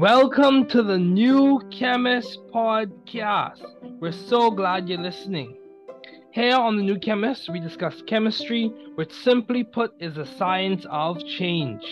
Welcome to the New Chemist podcast. We're so glad you're listening. Here on the New Chemist, we discuss chemistry, which simply put is the science of change,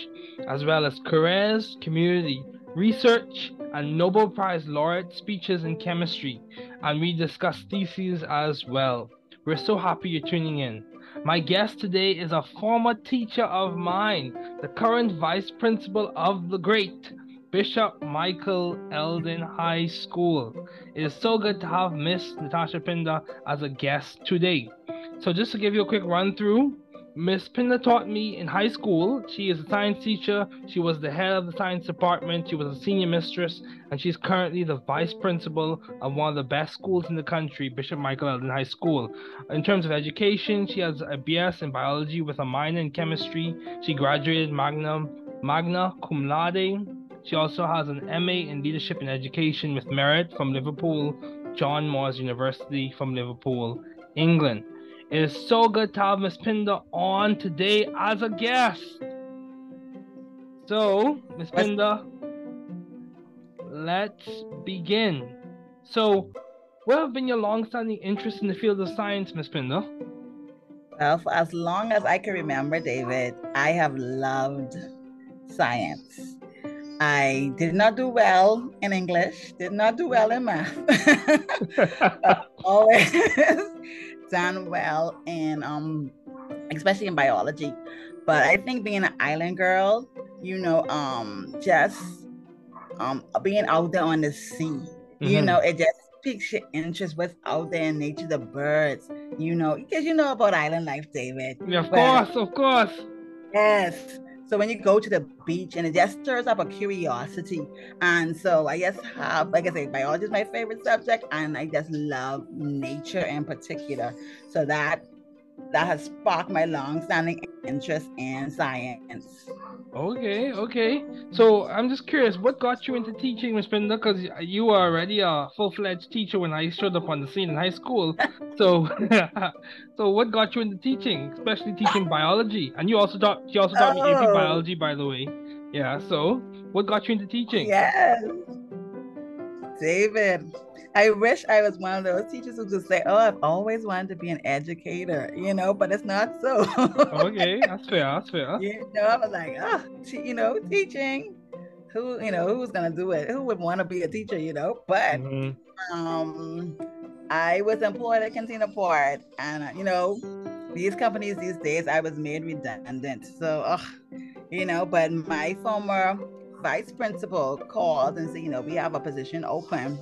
as well as careers, community, research, and Nobel Prize laureate speeches in chemistry. And we discuss theses as well. We're so happy you're tuning in. My guest today is a former teacher of mine, the current vice principal of the great Bishop Michael Eldon High School. It is so good to have Miss Natasha Pinder as a guest today. So, just to give you a quick run through, Miss Pinder taught me in high school. She is a science teacher. She was the head of the science department. She was a senior mistress, and she's currently the vice principal of one of the best schools in the country, Bishop Michael Eldon High School. In terms of education, she has a BS in biology with a minor in chemistry. She graduated magna, magna cum laude. She also has an MA in leadership and education with merit from Liverpool, John Moores University from Liverpool, England. It is so good to have Miss Pinder on today as a guest. So, Miss Pinder, let's begin. So, what have been your long-standing interest in the field of science, Miss Pinder? Well, for as long as I can remember, David, I have loved science. I did not do well in English, did not do well in math. always done well in um especially in biology. But I think being an island girl, you know, um just um being out there on the sea, mm-hmm. you know, it just piques your interest what's out there in nature, the birds, you know, because you know about island life, David. Yeah, of but, course, of course. Yes. So when you go to the beach and it just stirs up a curiosity. And so I just have, like I say, biology is my favorite subject and I just love nature in particular. So that that has sparked my long-standing interest in science. Okay, okay. So I'm just curious, what got you into teaching, Miss Pinder? Because you were already a full-fledged teacher when I showed up on the scene in high school. so, so what got you into teaching, especially teaching biology? And you also taught, you also taught oh. me AP biology, by the way. Yeah. So, what got you into teaching? Yes, David. I wish I was one of those teachers who just say, "Oh, I've always wanted to be an educator," you know, but it's not so. okay, that's fair. That's fair. You know, I was like, oh, you know, teaching. Who, you know, who's gonna do it? Who would want to be a teacher? You know, but mm-hmm. um, I was employed at Container Port, and uh, you know, these companies these days, I was made redundant. So, uh, you know, but my former vice principal called and said, you know, we have a position open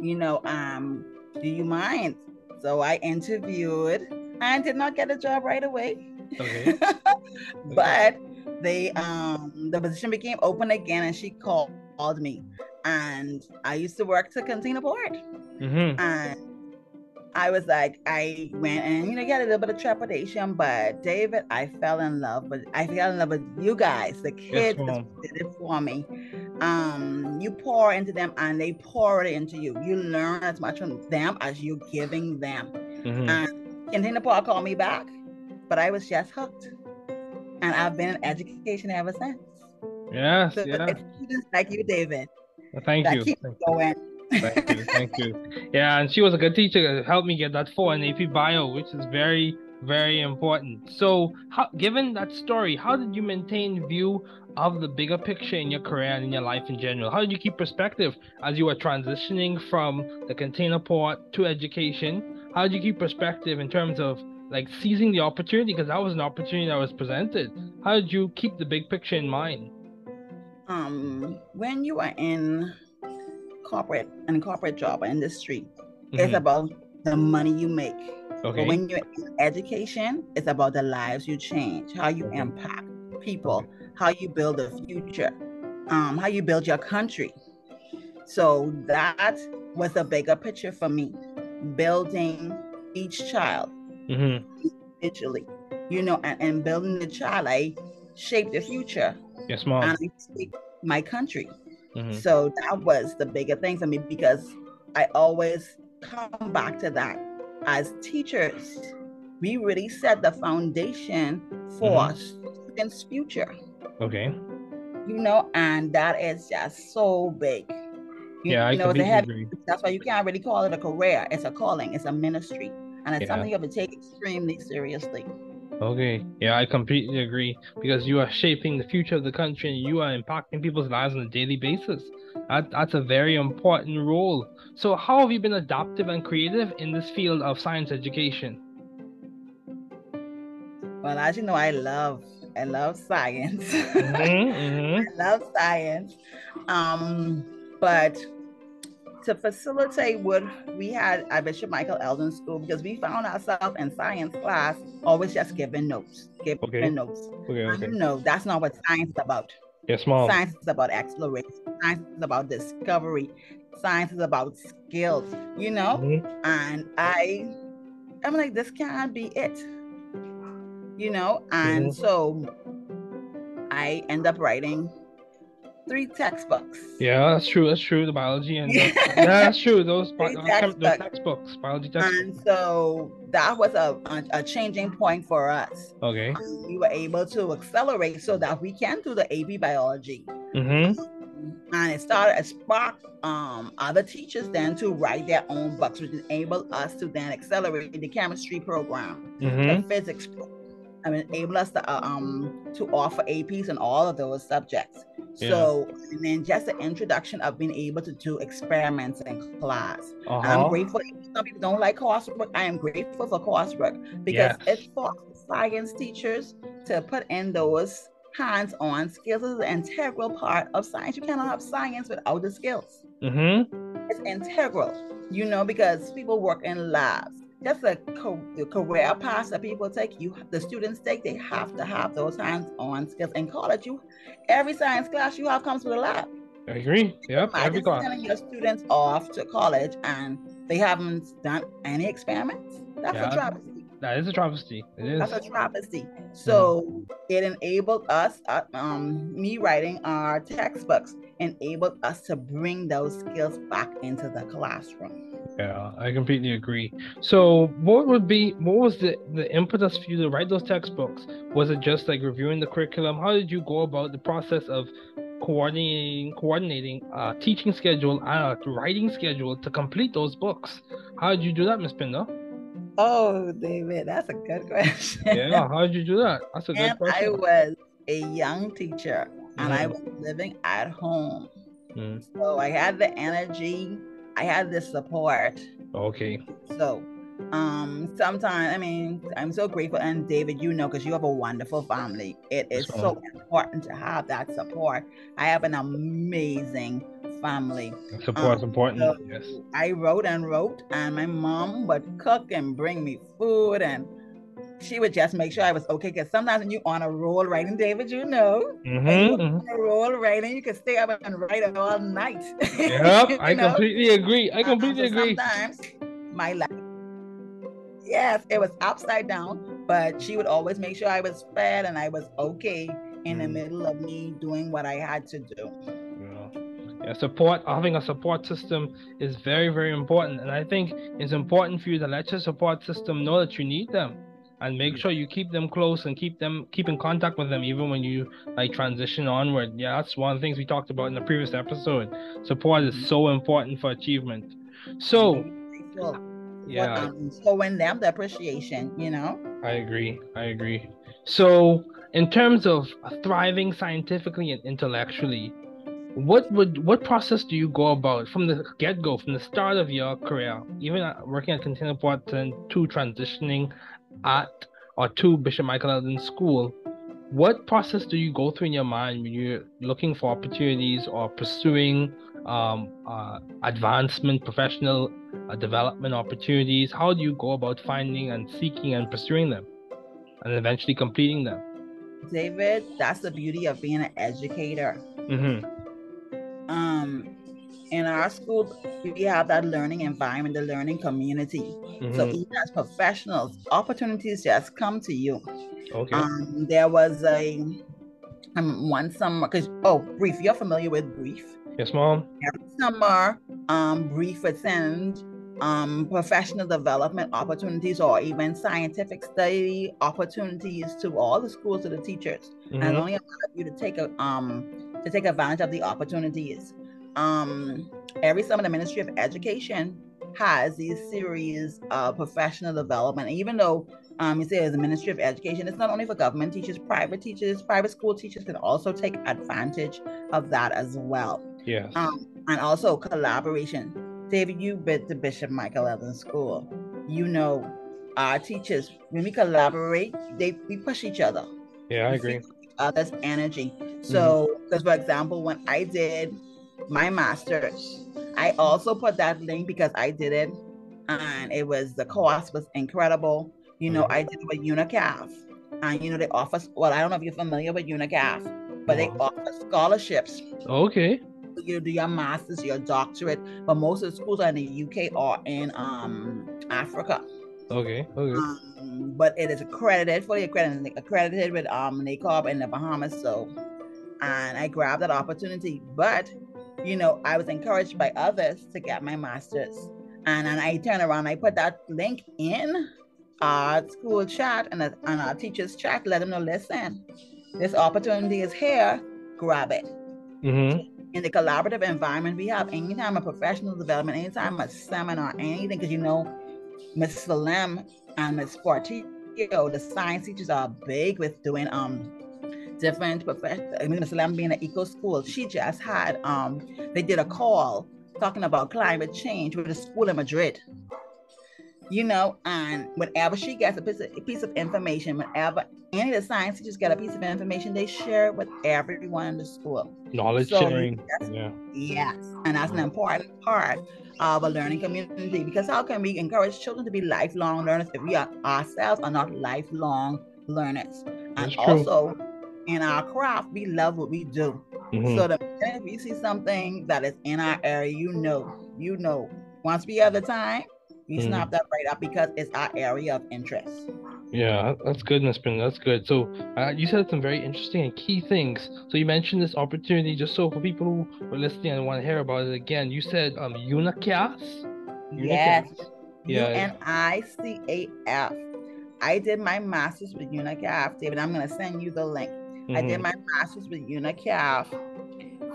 you know, um, do you mind? So I interviewed and did not get a job right away. Okay. but they um the position became open again and she called, called me. And I used to work to Container Port. Mm-hmm. And I was like, I went and you know, get a little bit of trepidation, but David, I fell in love with I fell in love with you guys, the kids yes, did it for me. Um, you pour into them and they pour it into you. You learn as much from them as you're giving them. Mm-hmm. And Container Port called me back, but I was just hooked. And I've been in education ever since. Yes, so yeah. Students like you, David. Well, thank you. Keep going thank you, thank you. Yeah, and she was a good teacher. Helped me get that four in AP Bio, which is very, very important. So, how, given that story, how did you maintain view of the bigger picture in your career and in your life in general? How did you keep perspective as you were transitioning from the container Port to education? How did you keep perspective in terms of like seizing the opportunity because that was an opportunity that was presented? How did you keep the big picture in mind? Um, when you are in corporate and corporate job industry. Mm-hmm. It's about the money you make. Okay. But when you're in education, it's about the lives you change, how you impact. people, how you build a future, um, how you build your country. So that was a bigger picture for me, building each child mm-hmm. individually, you know, and, and building the child. I shape the future. Yes, mom. And I my country. Mm-hmm. So that was the bigger thing for me because I always come back to that. As teachers, we really set the foundation for mm-hmm. students' future. Okay. You know, and that is just so big. You, yeah, I know, completely have, agree. That's why you can't really call it a career. It's a calling. It's a ministry, and it's yeah. something you have to take extremely seriously. Okay. Yeah, I completely agree because you are shaping the future of the country and you are impacting people's lives on a daily basis. That, that's a very important role. So, how have you been adaptive and creative in this field of science education? Well, as you know, I love I love science. Mm-hmm, mm-hmm. I love science. Um, but to facilitate what we had at Bishop Michael Eldon School because we found ourselves in science class always just giving notes, giving okay. notes. Okay, okay. No, that's not what science is about. Yes, mom. Science is about exploration. Science is about discovery. Science is about skills, you know? Mm-hmm. And I, I'm like, this can't be it, you know? And mm-hmm. so I end up writing three textbooks. Yeah, that's true. That's true. The biology and the, yeah, that's true. Those, those, textbooks. those textbooks, biology textbooks. And so that was a, a, a changing point for us. Okay. we were able to accelerate so that we can do the AP biology. Mm-hmm. And it started to spark um, other teachers then to write their own books, which enabled us to then accelerate the chemistry program, mm-hmm. the physics program and enable us to uh, um to offer APs in all of those subjects. Yeah. So and then just the introduction of being able to do experiments in class. Uh-huh. I'm grateful. Some people don't like coursework. I am grateful for coursework because yes. it forces science teachers to put in those hands-on skills is an integral part of science. You cannot have science without the skills. Mm-hmm. It's integral, you know, because people work in labs just a the career path that people take, you the students take, they have to have those hands-on skills. In college, you every science class you have comes with a lab. I agree. Yep. Every class. sending your students off to college and they haven't done any experiments. That's yeah, a travesty. That is a travesty. It is. That's a travesty. So mm. it enabled us, uh, um, me writing our textbooks, enabled us to bring those skills back into the classroom. Yeah, I completely agree. So, what would be what was the the impetus for you to write those textbooks? Was it just like reviewing the curriculum? How did you go about the process of coordinating coordinating a teaching schedule and a writing schedule to complete those books? How did you do that, Miss Pinder? Oh, David, that's a good question. Yeah, how did you do that? That's a good question. I was a young teacher and I mm. was living at home. Mm. So I had the energy I had this support. Okay. So um sometimes i mean i'm so grateful. And david you know because you have a wonderful family. It is so important to have that support. I have an amazing family. Support um, important so yes. I wrote and wrote and my mom would cook and bring me food and she would just make sure I was okay. Because sometimes when you're on a roll writing, David, you know, mm-hmm, mm-hmm. a roll writing, you can stay up and write it all night. Yep, I know? completely agree. I completely so agree. Sometimes my life, yes, it was upside down, but she would always make sure I was fed and I was okay in mm. the middle of me doing what I had to do. Yeah, support having a support system is very very important and i think it's important for you to let your support system know that you need them and make sure you keep them close and keep them keep in contact with them even when you like transition onward. Yeah that's one of the things we talked about in the previous episode. Support is mm-hmm. so important for achievement. So yeah. Um, Showing them the appreciation you know? I agree i agree. So in terms of thriving scientifically and intellectually what would what process do you go about from the get-go from the start of your career even uh, working at container port and to transitioning at or to Bishop Michael Eldon School, what process do you go through in your mind when you're looking for opportunities or pursuing um, uh, advancement, professional uh, development opportunities? How do you go about finding and seeking and pursuing them and eventually completing them? David, that's the beauty of being an educator. Mm-hmm. Um, in our school, we have that learning environment, the learning community. Mm-hmm. So even as professionals, opportunities just come to you. Okay. Um, there was a um, one summer because oh, BREEF. You're familiar with BREEF? Yes, mom. Every summer, um, BREEF would send um, professional development opportunities or even scientific study opportunities to all the schools to the teachers, mm-hmm. and only allow you to take a um to take advantage of the opportunities. Um, every summer, the Ministry of Education has these series of professional development. even though um, you say as the Ministry of Education, it's not only for government teachers, private teachers, private school teachers can also take advantage of that as well. Yeah. Um, and also collaboration. David, you've been to Bishop Michael Eldon School. You know our teachers, when we collaborate, they we push each other. Yeah, I agree. Others' energy. So, because mm-hmm. for example, when I did my master's, I also put that link because I did it, and it was the cost was incredible. You know, mm-hmm. I did it with UNICAF. And you know, they offer well, I don't know if you're familiar with UNICAF, but they offer scholarships. Okay. You do your master's, your doctorate, but most of the schools are in the UK or in um Africa. Okay. Okay. Um, but it is accredited, fully accredited, accredited with um NACOB in the Bahamas. So, and I grabbed that opportunity. But, you know, I was encouraged by others to get my master's, and then I turned around, I put that link in our school chat and, and our teachers chat, let them know, listen, this opportunity is here, grab it. Mm-hmm. In the collaborative environment we have, anytime a professional development, anytime a seminar, anything, because you know, Miss Salem and Miss Portillo, the science teachers are big with doing um different profession. I mean, Salem being an eco school, she just had um they did a call talking about climate change with a school in Madrid you know, and whenever she gets a piece of, a piece of information, whenever any of the science teachers get a piece of information, they share it with everyone in the school. Knowledge so sharing. Yeah. Yes. And that's an important part of a learning community because how can we encourage children to be lifelong learners if we are ourselves are not lifelong learners? And also in our craft, we love what we do. Mm-hmm. So the minute we see something that is in our area, you know, you know, once we have the time, we mm. snap that right up because it's our area of interest. Yeah, that's good, Miss Pinder. That's good. So uh, you said some very interesting and key things. So you mentioned this opportunity, just so for people who are listening and want to hear about it again. You said um UNICAF. Yes. Yeah. U N I C A F. I did my master's with UNICAF, David. I'm gonna send you the link. Mm-hmm. I did mm-hmm. my master's with UNICAF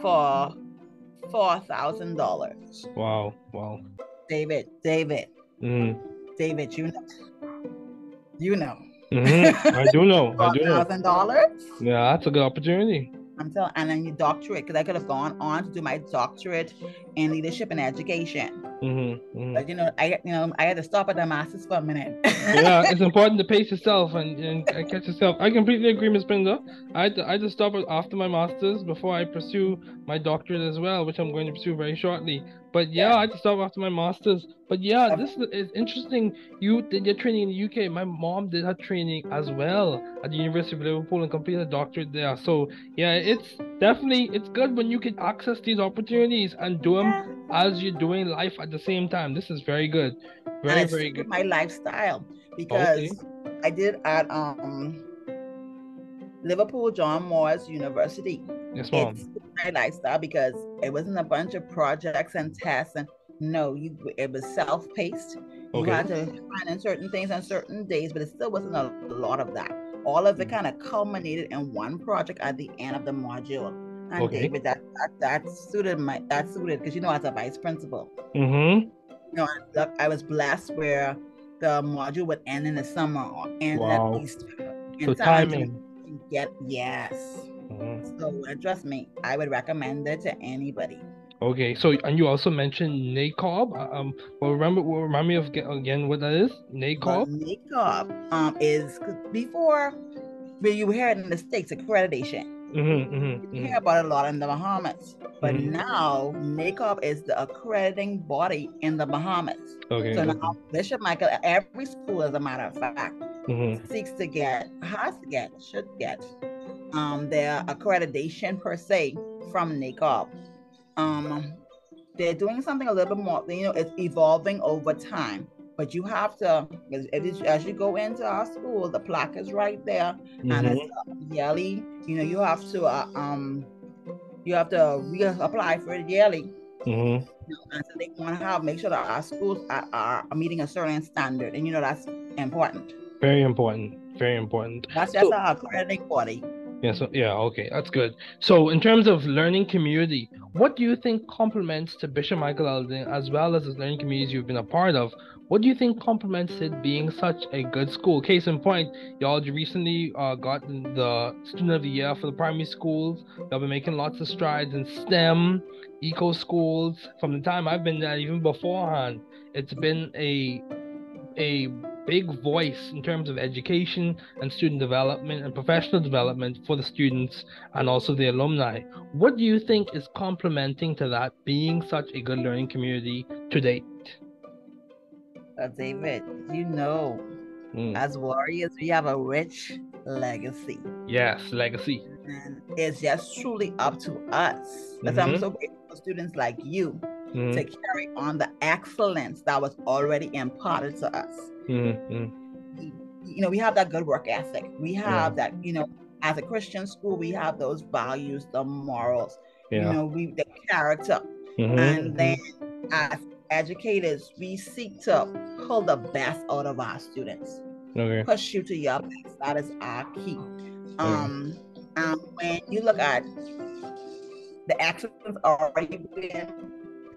for four thousand dollars. Wow! Wow. David, David, Mm. David, you know. You know. Mm-hmm. I do know. I do know. Thousand dollars. Yeah, that's a good opportunity. I'm telling, and then your doctorate, because I could have gone on to do my doctorate in leadership and education. Mm-hmm, mm-hmm. But you know, I you know I had to stop at the masters for a minute. yeah, it's important to pace yourself and, and catch yourself. I completely agree, Ms. Pinder. I had to, I had to stop after my masters before I pursue my doctorate as well, which I'm going to pursue very shortly. But yeah, yeah. I had to stop after my masters. But yeah, this is interesting. You did your training in the UK. My mom did her training as well at the University of Liverpool and completed a doctorate there. So yeah, it's definitely it's good when you can access these opportunities and do them yeah. as you're doing life at the same time. This is very good. Very very good. My lifestyle because okay. I did at um Liverpool John Moores University. Yes, mom. It's my lifestyle because it wasn't a bunch of projects and tests and no, you it was self-paced. Okay. You had to find in certain things on certain days, but it still wasn't a lot of that. All of it mm. kind of culminated in one project at the end of the module. And okay. David, that, that that suited my that suited because you know as a vice principal. Mm-hmm. You know, I, I was blessed where the module would end in the summer or end wow. at Easter. So timing. Get yes. Mm-hmm. So uh, trust me, I would recommend it to anybody. Okay, so and you also mentioned NACOB. Uh, um, well, remember, well, remind me of again what that is. NACOB. Well, NACOB um is before where you hear it in the states accreditation. Mm-hmm, mm-hmm, you hear about it a lot in the Bahamas, but mm-hmm. now NACOB is the accrediting body in the Bahamas. Okay. So now Bishop Michael, every school, as a matter of fact, mm-hmm. seeks to get, has to get, should get um, their accreditation per se from NACOB. Um, they're doing something a little bit more, you know, it's evolving over time. But you have to, as, as you go into our school, the plaque is right there, mm-hmm. and it's yearly. You know, you have to, uh, um, you have to reapply for it yearly. Mm-hmm. And so they want to have make sure that our schools are, are, meeting a certain standard, and you know that's important. Very important. Very important. That's just so, our accrediting body. Yeah, so yeah, okay, that's good. So in terms of learning community, what do you think complements to Bishop Michael Eldon as well as the learning communities you've been a part of? What do you think complements it being such a good school? Case in point, y'all recently uh, got the Student of the Year for the primary schools. Y'all been making lots of strides in STEM, eco schools. From the time I've been there, even beforehand, it's been a a big voice in terms of education and student development and professional development for the students and also the alumni. What do you think is complementing to that being such a good learning community to date? Uh, David, you know, mm. as warriors, we have a rich legacy. Yes, legacy. And it's just truly up to us. mm-hmm. I'm so grateful for students like you mm-hmm. to carry on the excellence that was already imparted to us. Mm-hmm. You know, we have that good work ethic. We have yeah. that, you know, as a Christian school, we have those values, the morals, yeah. you know, we the character. Mm-hmm. And then as educators, we seek to pull the best out of our students. Okay. Push you to your best. That is our key. Um, um when you look at the excellence already been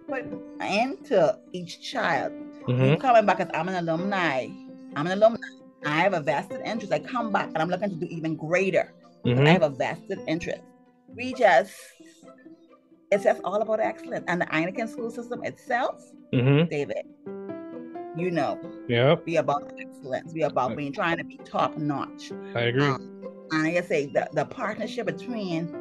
put into each child, mm-hmm. coming back as I'm an alumni. I'm an alumni. I have a vested interest. I come back and I'm looking to do even greater. Mm-hmm. I have a vested interest. We just, it's just all about excellence. And the Anglican school system itself, mm-hmm. David, you know, yeah, be about excellence. Be about being trying to be top notch. I agree. Um, and I say the, the partnership between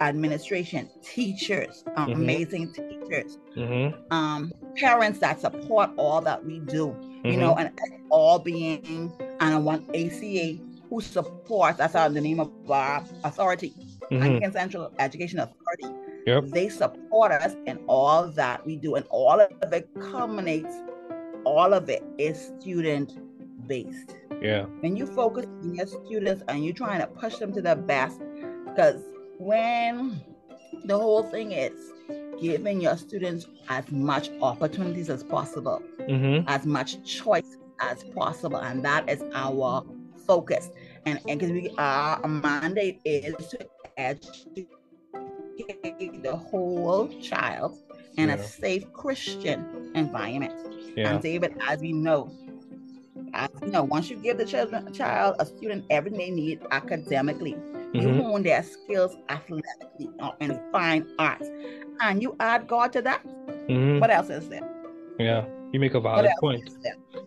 administration, teachers, um, mm-hmm. amazing teachers, mm-hmm. um, parents that support all that we do, mm-hmm. you know, and all being and one ACA who supports, that's our, the name of our authority, mm-hmm. Anglican Central Education Authority. Yep. They support us in all that we do, and all of it culminates, all of it is student based. Yeah. When you focus on your students and you're trying to push them to their best, because when the whole thing is giving your students as much opportunities as possible, mm-hmm. as much choice as possible, and that is our focus. And because we our mandate is to educate the whole child in yeah. a safe Christian environment. Yeah. And David, as we know, as you know, once you give the children, child, a student everything they need academically, Mm-hmm. You hone their skills athletically and fine arts. And you add God to that. Mm-hmm. What else is there? Yeah, you make a valid point.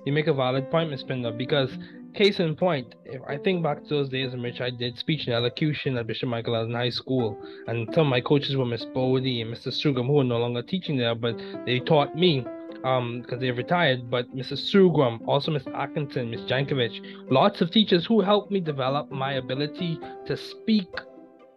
You make a valid point, Ms. Pinder, because case in point, if I think back to those days in which I did speech and elocution at Bishop Michael Eldon High School, and some of my coaches were Miss Bodie and Mr. Strugum, who are no longer teaching there, but they taught me um because they retired but mrs sugram also miss atkinson miss jankovic lots of teachers who helped me develop my ability to speak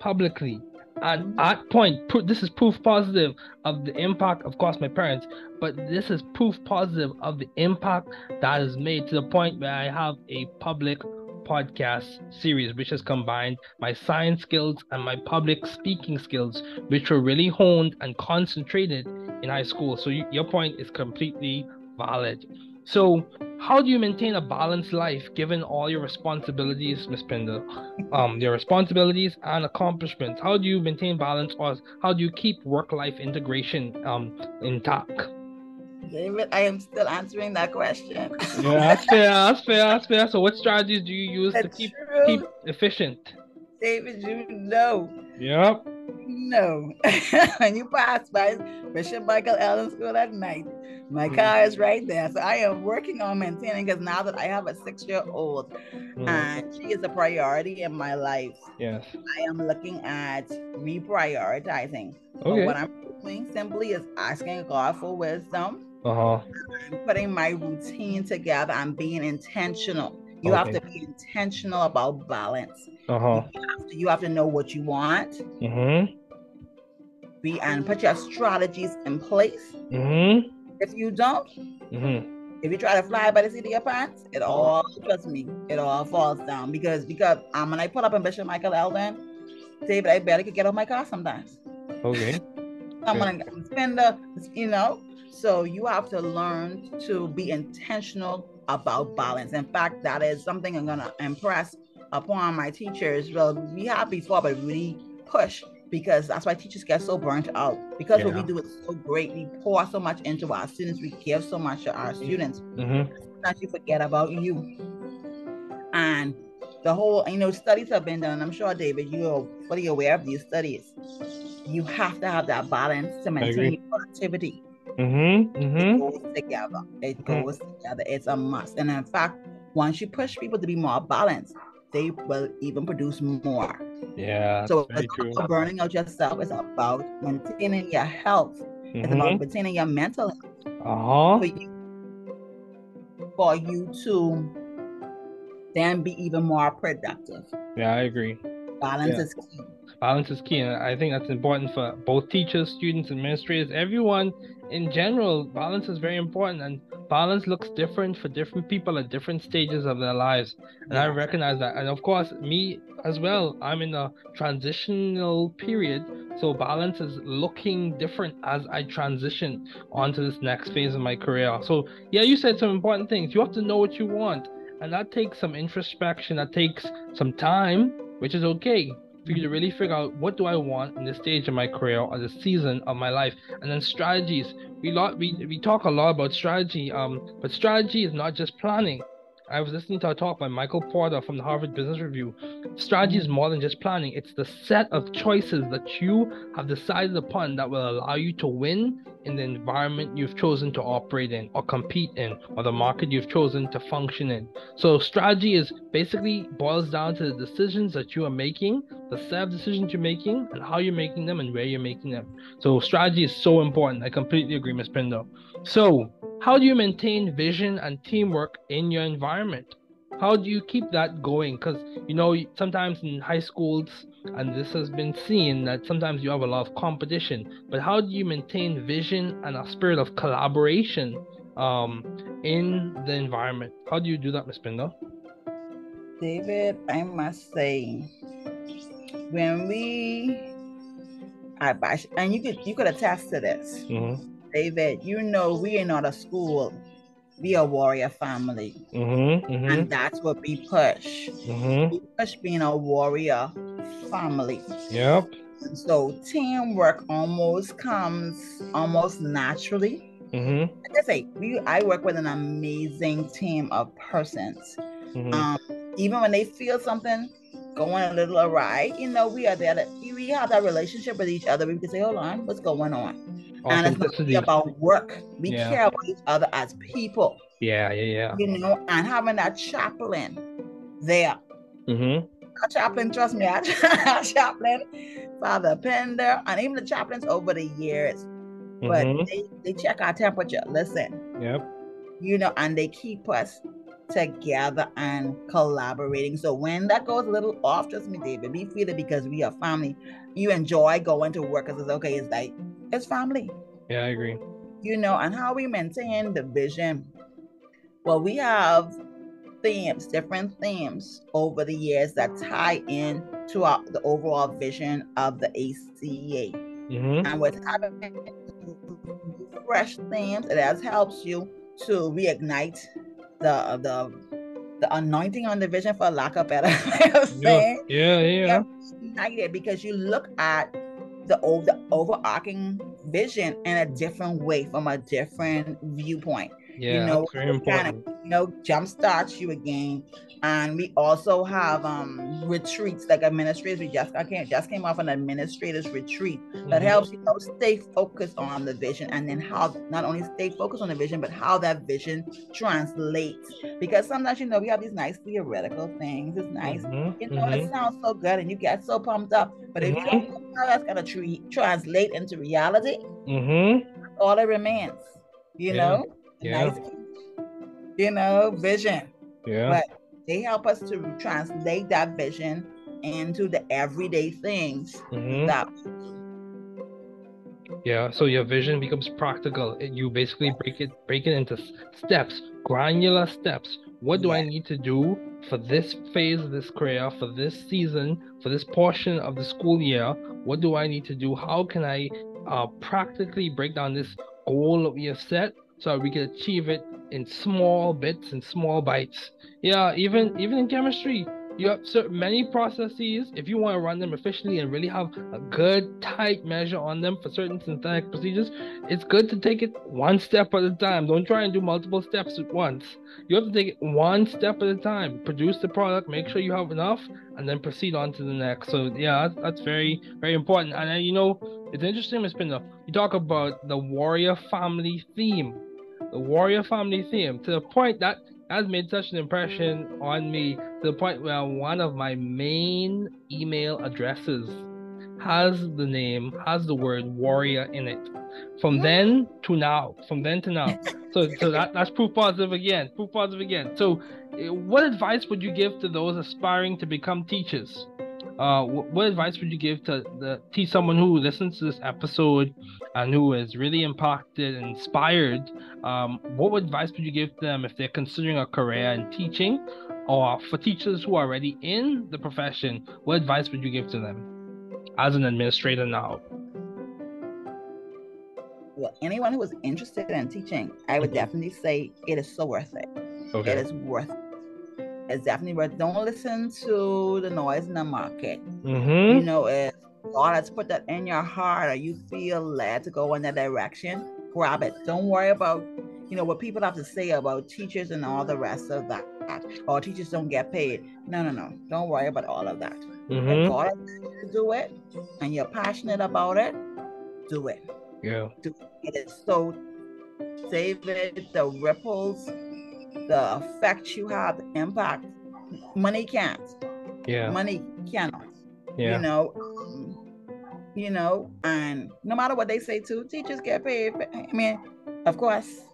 publicly. And at point this is proof positive of the impact of course my parents but this is proof positive of the impact that is made to the point where i have a public podcast series which has combined my science skills and my public speaking skills which were really honed and concentrated in high school. So you, your point is completely valid. So how do you maintain a balanced life given all your responsibilities, Ms. Pinder? Um, your responsibilities and accomplishments. How do you maintain balance or how do you keep work-life integration um, intact? David, I am still answering that question. yeah, that's fair. That's fair. That's fair. So, what strategies do you use that's to keep true. keep efficient? David, you know. Yep. No. when you pass by Bishop Michael Eldon School at night, my mm. car is right there. So I am working on maintaining because now that I have a six year old mm. and she is a priority in my life, yes, I am looking at reprioritizing. Okay. But what I'm doing simply is asking God for wisdom. Uh-huh. I'm putting my routine together. I'm being intentional. You okay. have to be intentional about balance. Uh-huh. You have to, you have to know what you want. Mm-hmm. Be and put your strategies in place. Mm-hmm. If you don't, Mm-hmm. if you try to fly by the seat of your pants, it all trust me, it all falls down. Because because um when I pull up in Bishop Michael Eldon, David, I barely could get off my car sometimes. Okay. I'm gonna spend the you know. So you have to learn to be intentional about balance. In fact, that is something I'm gonna impress upon my teachers. Well, we have before, but really push because that's why teachers get so burnt out. Because what we do is so great. We pour so much into our students, we give so much to our students Mm-hmm. that you forget about you. And the whole, you know, studies have been done. I'm sure, David, you are fully aware of these studies. You have to have that balance to maintain your productivity. Mm-hmm. It Mm-hmm. goes together. It goes together. It's a must. And in fact, once you push people to be more balanced, they will even produce more. Yeah. so it's true. about burning out yourself. It's about maintaining your health. It's Mm-hmm. about maintaining your mental health Uh-huh. for you, for you to then be even more productive. Yeah, I agree. Balance Yeah. is key. Balance is key, and I think that's important for both teachers, students, and administrators, everyone in general. Balance is very important, and balance looks different for different people at different stages of their lives. And I recognize that. And of course, me as well, I'm in a transitional period, so balance is looking different as I transition onto this next phase of my career. So, yeah, you said some important things. You have to know what you want, and that takes some introspection, that takes some time, which is okay for you to really figure out what do I want in this stage of my career or the season of my life, and then strategies. We lot we we talk a lot about strategy, um, but strategy is not just planning. I was listening to a talk by Michael Porter from the Harvard Business Review. Strategy is more than just planning. It's the set of choices that you have decided upon that will allow you to win in the environment you've chosen to operate in or compete in or the market you've chosen to function in. So strategy is basically boils down to the decisions that you are making, the set of decisions you're making, and how you're making them and where you're making them. So strategy is so important. I completely agree, Ms. Pinder. So how do you maintain vision and teamwork in your environment? How do you keep that going? Because you know sometimes in high schools, and this has been seen that sometimes you have a lot of competition. But how do you maintain vision and a spirit of collaboration um, in the environment? How do you do that, Ms. Pinder? David, I must say, when we, I, I- and you could you could attest to this, Mm-hmm. David. You know we are not a school, we a warrior family, Mm-hmm. Mm-hmm. and that's what we push. Mm-hmm. We push being a warrior family. Yep. So teamwork almost comes almost naturally. Mm-hmm. Like I say, we I work with an amazing team of persons. Mm-hmm. Um, even when they feel something going a little awry, you know, we are there. To, we have that relationship with each other. We can say, "Hold on, what's going on?" And it's not about work. We Yeah. care about each other as people, Yeah, yeah, yeah. you know, and having that chaplain there. Mm-hmm. Our chaplain, trust me, our our chaplain, Father Pender, and even the chaplains over the years. But Mm-hmm. they, they check our temperature. Listen, Yep. you know, and they keep us together and collaborating. So when that goes a little off, trust me, David, we feel it because we are family. You enjoy going to work because it's okay. It's like it's family, Yeah, I agree. you know, and how we maintain the vision. Well, we have themes, different themes over the years that tie in to our, the overall vision of the ACA. Mm-hmm. And with having fresh themes, it has helps you to reignite the the the anointing on the vision, for lack of better way of Yeah, saying. yeah, yeah. Ignited because you look at the over, overarching vision in a different way from a different viewpoint. Yeah, know, that's very kind of you know jumpstarts you again and we also have um retreats like administrators we just I came just came off an administrators retreat that Mhm. helps you know stay focused on the vision and then how not only stay focused on the vision but how that vision translates because sometimes you know we have these nice theoretical things it's nice Mhm, you know mhm. it sounds so good and you get so pumped up but if you don't know how that's going to tre- translate into reality Mhm. all that remains you Yeah, know yeah. nice you know vision Yeah. but they help us to translate that vision into the everyday things mm-hmm. that yeah so your vision becomes practical. You basically break it break it into steps granular steps. What do yeah. i need to do for this phase of this career for this season for this portion of the school year? What do i need to do? How can i uh, practically break down this goal that we have set so we can achieve it in small bits and small bites yeah even even in chemistry you have so many processes. If you want to run them efficiently and really have a good tight measure on them for certain synthetic procedures it's good to take it one step at a time. Don't try and do multiple steps at once. You have to take it one step at a time. Produce the product make sure you have enough and then proceed on to the next. So yeah that's, very very important. And uh, you know it's interesting Ms. Pinder you talk about the warrior family theme the warrior family theme to the point that has made such an impression on me to the point where one of my main email addresses has the name, has the word warrior in it. From then to now, from then to now. So, so that, that's proof positive again. Proof positive again. So, eh, what advice would you give to those aspiring to become teachers? Uh, what advice would you give to the to someone who listens to this episode and who is really impacted and inspired? Um, what advice would you give them if they're considering a career in teaching, or for teachers who are already in the profession? What advice would you give to them as an administrator now? Well, anyone who is interested in teaching, I would mm-hmm. definitely say it is so worth it. Okay. It is worth it it's definitely worth. Don't listen to the noise in the market. Mm-hmm. You know, if God has put that in your heart, or you feel led to go in that direction, grab it. Don't worry about you know what people have to say about teachers and all the rest of that. Or teachers don't get paid. No, no, no. Don't worry about all of that. Mm-hmm. If God has do it, and you're passionate about it, do it. Yeah. Do it. it is so save it. The ripples the effect you have, the impact. Money can't. Yeah. Money cannot. Yeah. You know, um, you know, and no matter what they say too, teachers get paid. I mean, of course,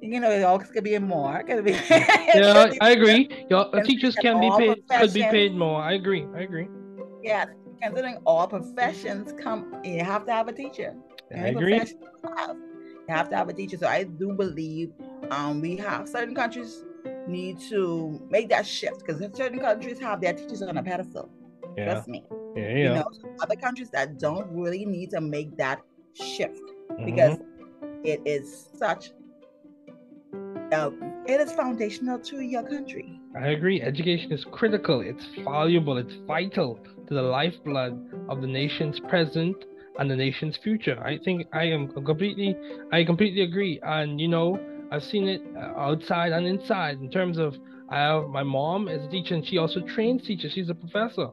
you know, it always could be more. Could be. yeah, I agree. Your teachers can be paid. Could be paid more. I agree. I agree. Yeah, considering all professions come, you have to have a teacher. I agree. Have, you have to have a teacher. So I do believe um, we have certain countries need to make that shift because certain countries have their teachers on a pedestal. Yeah. Trust me. Yeah, yeah. You know, other countries that don't really need to make that shift mm-hmm. because it is such uh, it is foundational to your country. I agree. Education is critical. It's valuable. It's vital to the lifeblood of the nation's present and the nation's future. I think I am completely, I completely agree. And you know, I've seen it uh, outside and inside in terms of I have my mom is a teacher and she also trains teachers. She's a professor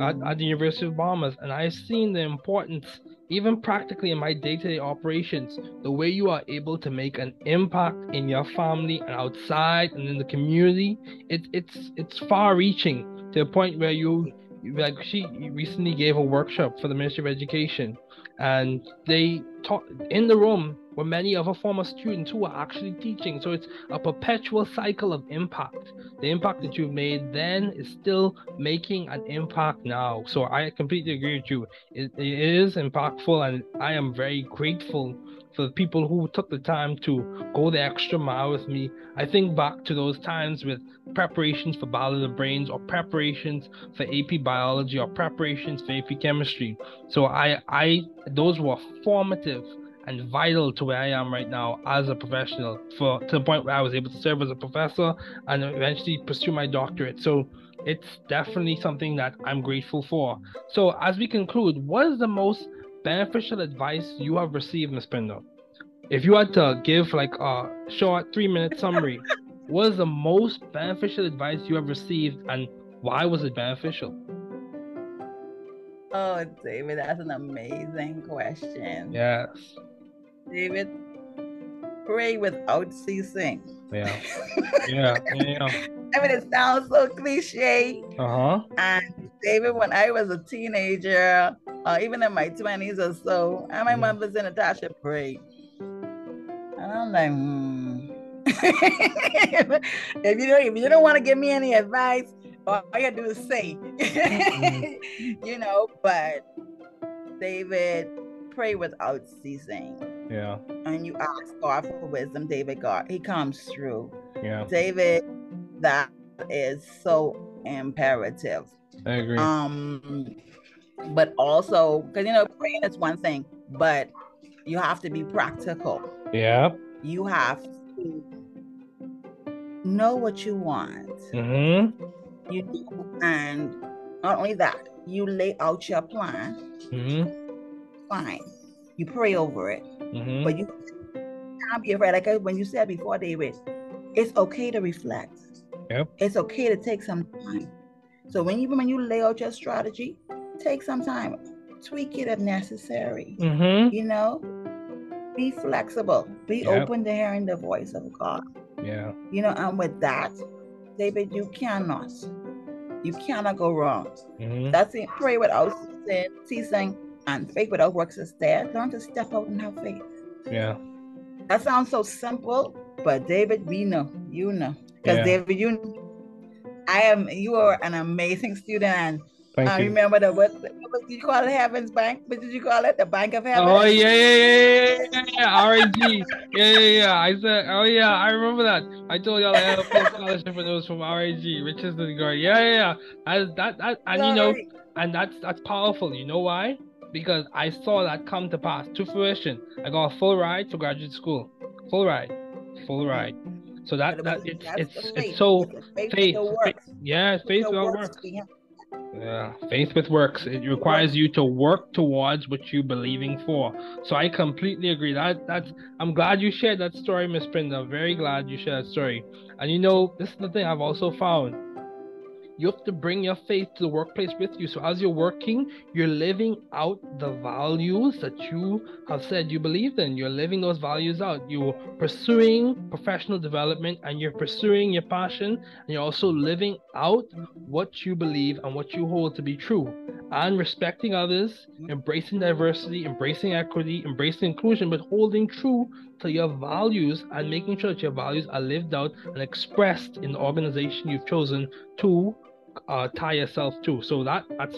at, at the University of Bahamas, and I've seen the importance, even practically in my day-to-day operations, the way you are able to make an impact in your family and outside and in the community. It, it's it's far-reaching to a point where you like she recently gave a workshop for the Ministry of Education, and they taught in the room were many of her former students who are actually teaching. So it's a perpetual cycle of impact. The impact that you've made then is still making an impact now. So I completely agree with you. it, it is impactful, and I am very grateful for the people who took the time to go the extra mile with me. I think back to those times with preparations for Battle of Brains or preparations for AP biology or preparations for AP chemistry. So I I those were formative and vital to where I am right now as a professional for to the point where I was able to serve as a professor and eventually pursue my doctorate. So it's definitely something that I'm grateful for. So as we conclude, what is the most beneficial advice you have received, Ms. Pinder? If you had to give like a short three minute summary, what is the most beneficial advice you have received and why was it beneficial? Oh, David, that's an amazing question. Yes. David, pray without ceasing. Yeah. Yeah. yeah. I mean, it sounds so cliche. Uh huh. And David, when I was a teenager, uh, even in my 20s or so, and my mm. mom was in Natasha, pray. And I'm like, hmm. if you don't, if you don't want to give me any advice, all you gotta do is say, mm-hmm. you know, but David pray without ceasing. Yeah. And you ask God for wisdom, David God, he comes through. Yeah. David, that is so imperative. I agree. Um but also because you know praying is one thing, but you have to be practical. Yeah. You have to know what you want. Mm-hmm. You do, and not only that, you lay out your plan. Mm-hmm. Fine. You pray over it. Mm-hmm. But you can't be afraid. Like when you said before, David, it's okay to reflect. Yep. It's okay to take some time. So when you when you lay out your strategy, take some time, tweak it if necessary. Mm-hmm. You know, be flexible, be yep. open to hearing the voice of God. Yeah. You know, and with that, David, you cannot, you cannot go wrong. Mm-hmm. That's it. Pray without ceasing, and faith without works is dead. Learn to step out and have faith. Yeah. That sounds so simple, but David, we know, you know, because yeah. David, you, I am, you are an amazing student, and Thank I you. remember the what, what did you call it? Heaven's Bank? What did you call it? The Bank of Heaven? Oh yeah, yeah, yeah, yeah, yeah. RAG. yeah, yeah, yeah. I said, oh yeah, I remember that. I told y'all I had a full scholarship for those from RAG, the Glory. Yeah, yeah, yeah. That, that, that, and you know, and that's that's powerful. You know why? Because I saw that come to pass to fruition. I got a full ride to graduate school, full ride, full ride. So that that it's it's, it's so faith, faith, faith yeah, faith without works. Yeah, faith with works. It requires you to work towards what you're believing for. So I completely agree. That that's. I'm glad you shared that story, Miss Brenda. Very glad you shared that story. And you know, this is the thing I've also found you have to bring your faith to the workplace with you. So as you're working, you're living out the values that you have said you believe in. You're living those values out. You're pursuing professional development and you're pursuing your passion and you're also living out what you believe and what you hold to be true. And respecting others, embracing diversity, embracing equity, embracing inclusion, but holding true to your values and making sure that your values are lived out and expressed in the organization you've chosen to uh, tie yourself to. So that that's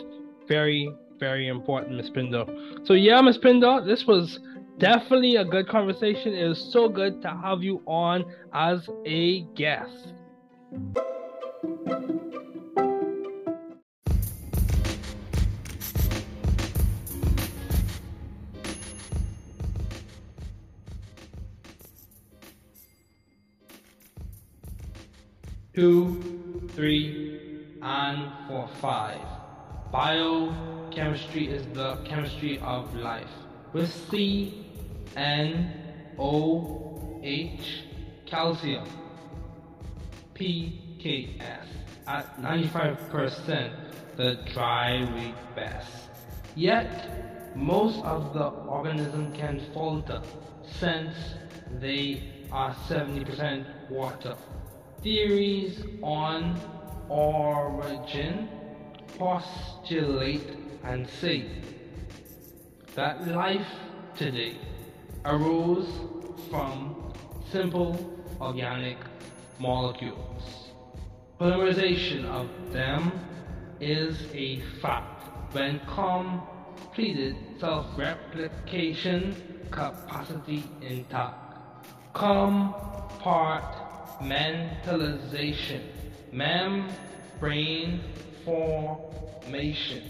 very very important, Miss Pinder. So yeah, Miss Pinder, this was definitely a good conversation. It was so good to have you on as a guest. Two, three, and for five. Biochemistry is the chemistry of life. With C, N, O, H, calcium, P, K, S. At 95%, the dry weight best. Yet, most of the organism can falter since they are 70% water. Theories on origin postulate and say that life today arose from simple organic molecules. Polymerization of them is a fact when completed self-replication capacity intact. Compartmentalization membrane formation,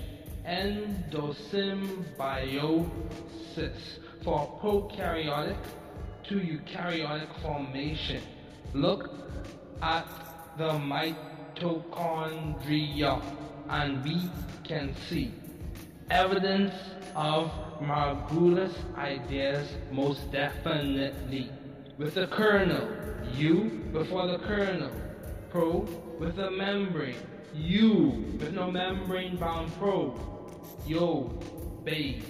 endosymbiosis for prokaryotic to eukaryotic formation. Look at the mitochondria and we can see evidence of Margulis ideas most definitely. With the kernel, U before the kernel, pro with a membrane. U with no membrane bound probe. Yo, babe.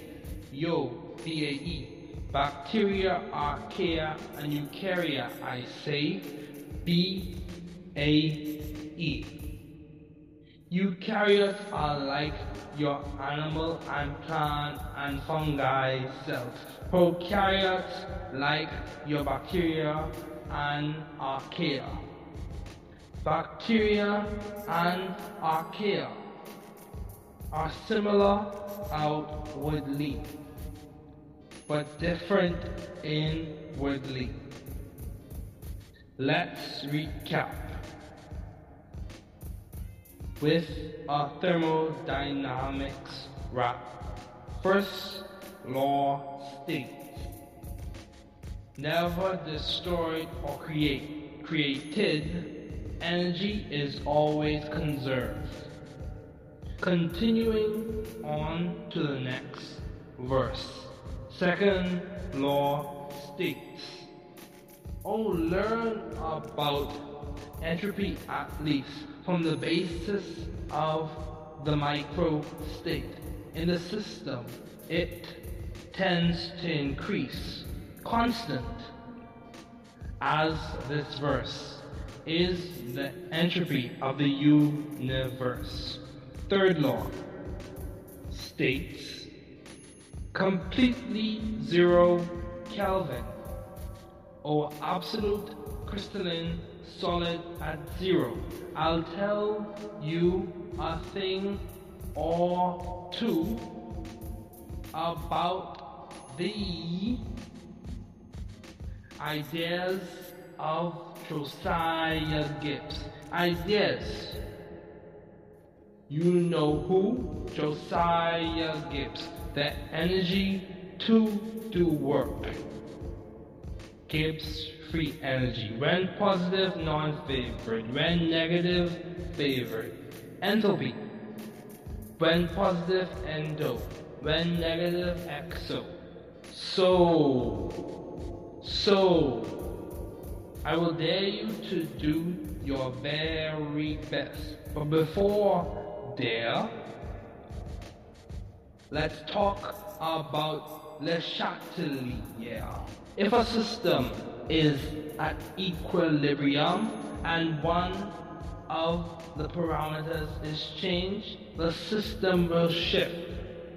Yo, B-A-E. Bacteria, archaea, and eukarya, I say. B-A-E. Eukaryotes are like your animal and plant and fungi cells. Prokaryotes like your bacteria and archaea. Bacteria, and archaea are similar outwardly, but different inwardly. Let's recap with a thermodynamics wrap. First law states never destroyed or create created energy is always conserved. Continuing on to the next verse. Second law states oh learn about entropy at least from the basis of the micro state. In the system it tends to increase constant. As this verse is the entropy of the universe. Third law states completely zero Kelvin or absolute crystalline solid at zero. I'll tell you a thing or two about the Ideas of Josiah Gibbs. Ideas. You know who? Josiah Gibbs. The energy to do work. Gibbs free energy. When positive, non-favored. When negative, favored. Enthalpy. When positive, endo. When negative, exo. So, so, I will dare you to do your very best. But before dare, let's talk about Le Chatelier. If a system is at equilibrium and one of the parameters is changed, the system will shift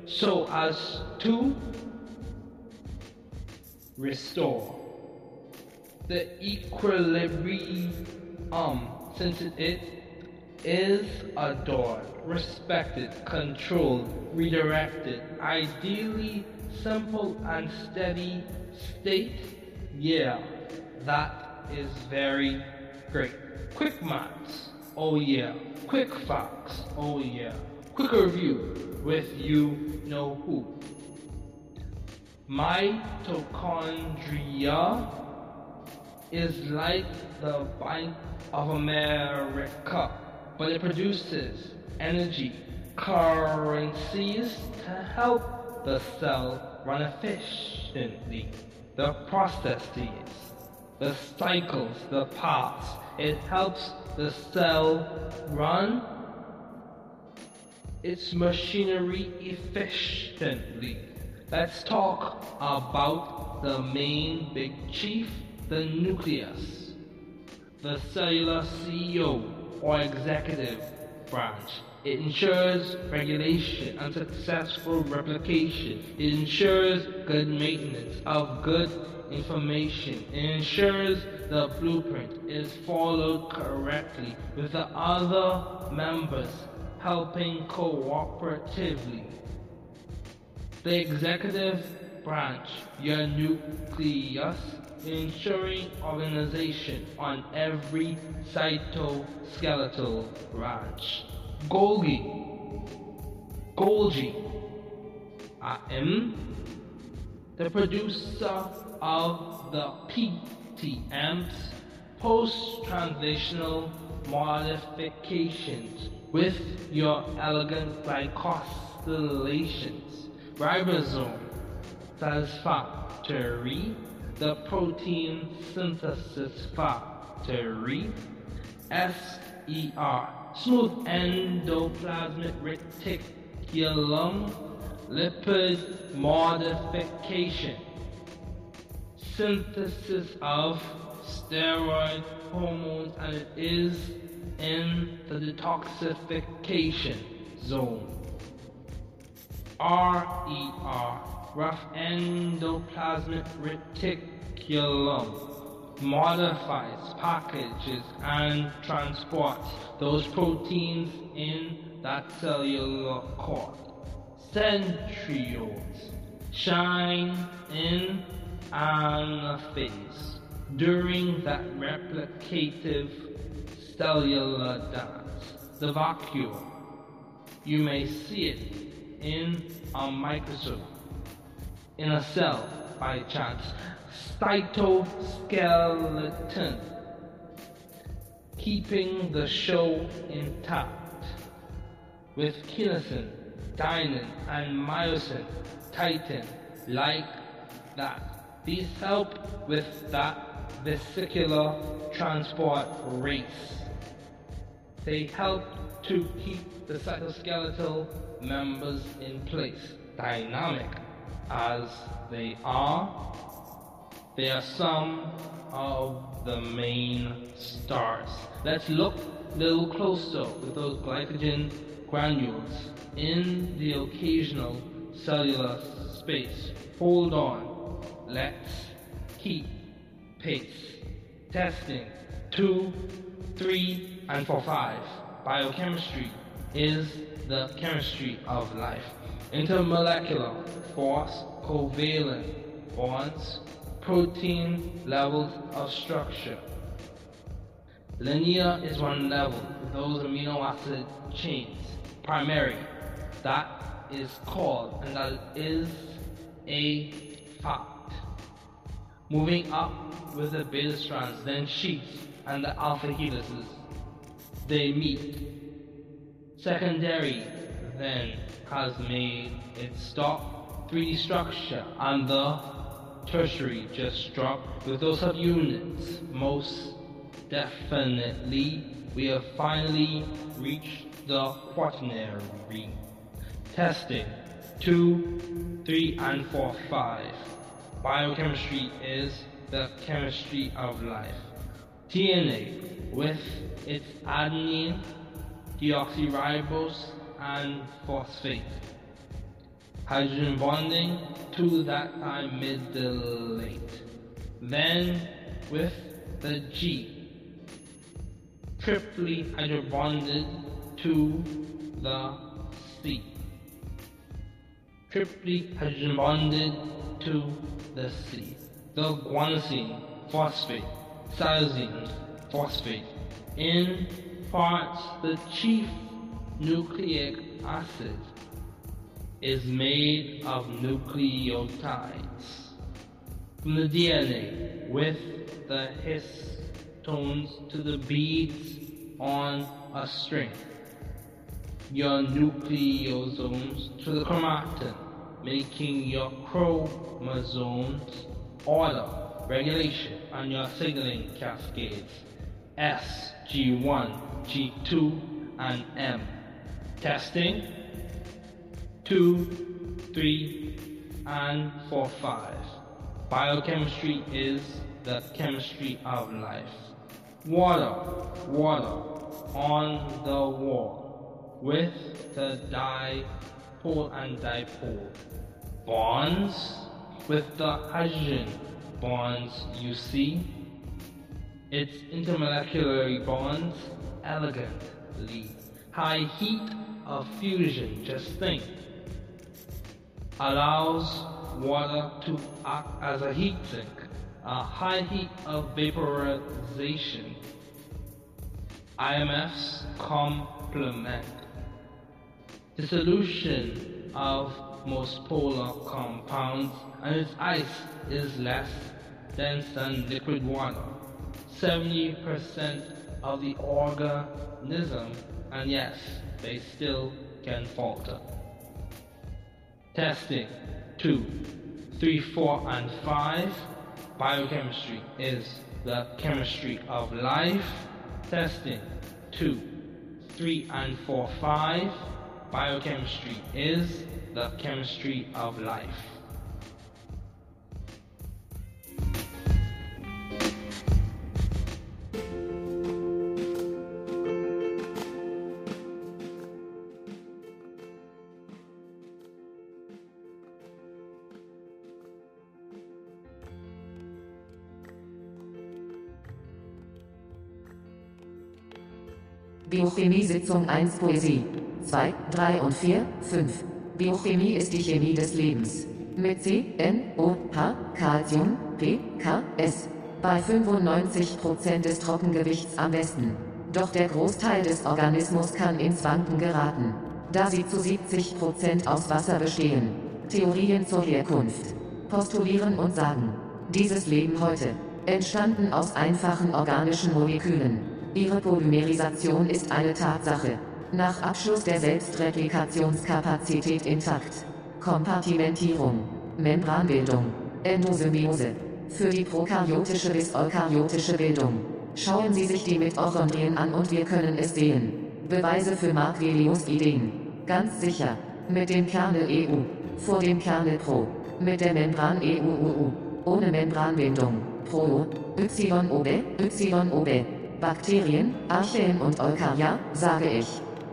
so as to restore the equilibrium um, since it is adored, respected, controlled, redirected, ideally simple and steady state, yeah, that is very great. Quick maths, oh yeah. Quick facts, oh yeah. Quick review with you know who. Mitochondria is like the Bank of America, but it produces energy, currencies to help the cell run efficiently. The processes, the cycles, the paths, it helps the cell run its machinery efficiently. Let's talk about the main big chief, the nucleus, the cellular CEO or executive branch. It ensures regulation and successful replication. It ensures good maintenance of good information. It ensures the blueprint is followed correctly with the other members helping cooperatively. The executive branch, your nucleus, ensuring organization on every cytoskeletal branch. Golgi, Golgi, I am the producer of the PTMs, post-translational modifications with your elegant glycosylations ribosome satisfactory, the protein synthesis factory, SER, smooth endoplasmic reticulum, lipid modification, synthesis of steroid hormones, and it is in the detoxification zone. RER, rough endoplasmic reticulum, modifies, packages, and transports those proteins in that cellular cord. Centrioles shine in anaphase during that replicative cellular dance, the vacuole. You may see it in a microscope, in a cell by chance, cytoskeleton, keeping the show intact. With kinesin, dynein, and myosin, titin, like that. These help with that vesicular transport rates. They help to keep the cytoskeletal members in place, dynamic as they are. They are some of the main stars. Let's look a little closer with those glycogen granules in the occasional cellular space. Hold on. Let's keep pace. Testing. Two, three, and four, five. Biochemistry is the chemistry of life. Intermolecular force, covalent bonds, protein levels of structure. Linear is one level, with those amino acid chains. Primary, that is called, and that is a fact. Moving up with the beta strands, then sheets and the alpha helices. They meet. Secondary then has made its stop 3D structure and the tertiary just dropped with those subunits. Most definitely we have finally reached the quaternary. Testing 2, 3 and 4, 5. Biochemistry is the chemistry of life. DNA, with its adenine, deoxyribose, and phosphate. Hydrogen bonding to that amylase. Then, with the G, triply hydrobonded to the C. Triply hydrogen bonded to the C. The guanosine phosphate, cytosine phosphate. In parts, the chief nucleic acid is made of nucleotides from the DNA with the histones to the beads on a string. Your nucleosomes to the chromatin making your chromosomes order, regulation, and your signaling cascades S, G1, G2, and M. Testing 2, 3, and 4, 5. Biochemistry is the chemistry of life. Water, water on the wall with the dipole and dipole bonds with the hydrogen bonds you see. Its intermolecular bonds elegantly. High heat of fusion, just think, allows water to act as a heat sink. A high heat of vaporization. IMFs complement. Dissolution of most polar compounds and its ice is less dense than liquid water. 70% of the organism and yes, they still can falter. Testing 2, 3, 4 and 5. Biochemistry is the chemistry of life. Testing 2, 3 and 4, 5. Biochemistry is the chemistry of life. Sitzung 1 Poesie. 2, 3 und 4, 5. Biochemie ist die Chemie des Lebens. Mit C, N, O, H, Calcium, P, K, S. Bei 95% des Trockengewichts am besten. Doch der Großteil des Organismus kann ins Wanken geraten. Da sie zu 70% aus Wasser bestehen. Theorien zur Herkunft. Postulieren und sagen. Dieses Leben heute. Entstanden aus einfachen organischen Molekülen. Ihre Polymerisation ist eine Tatsache. Nach Abschluss der Selbstreplikationskapazität intakt. Kompartimentierung. Membranbildung. Endosymbiose. Für die prokaryotische bis eukaryotische Bildung. Schauen Sie sich die Mitochondrien an und wir können es sehen. Beweise für Mark-Velius Ideen. Ganz sicher. Mit dem Kernel EU. Vor dem Kernel Pro. Mit der Membran EUUU. Ohne Membranbindung. Pro. YOB. YOB. Bakterien, Archeen und Eukarya, sage ich.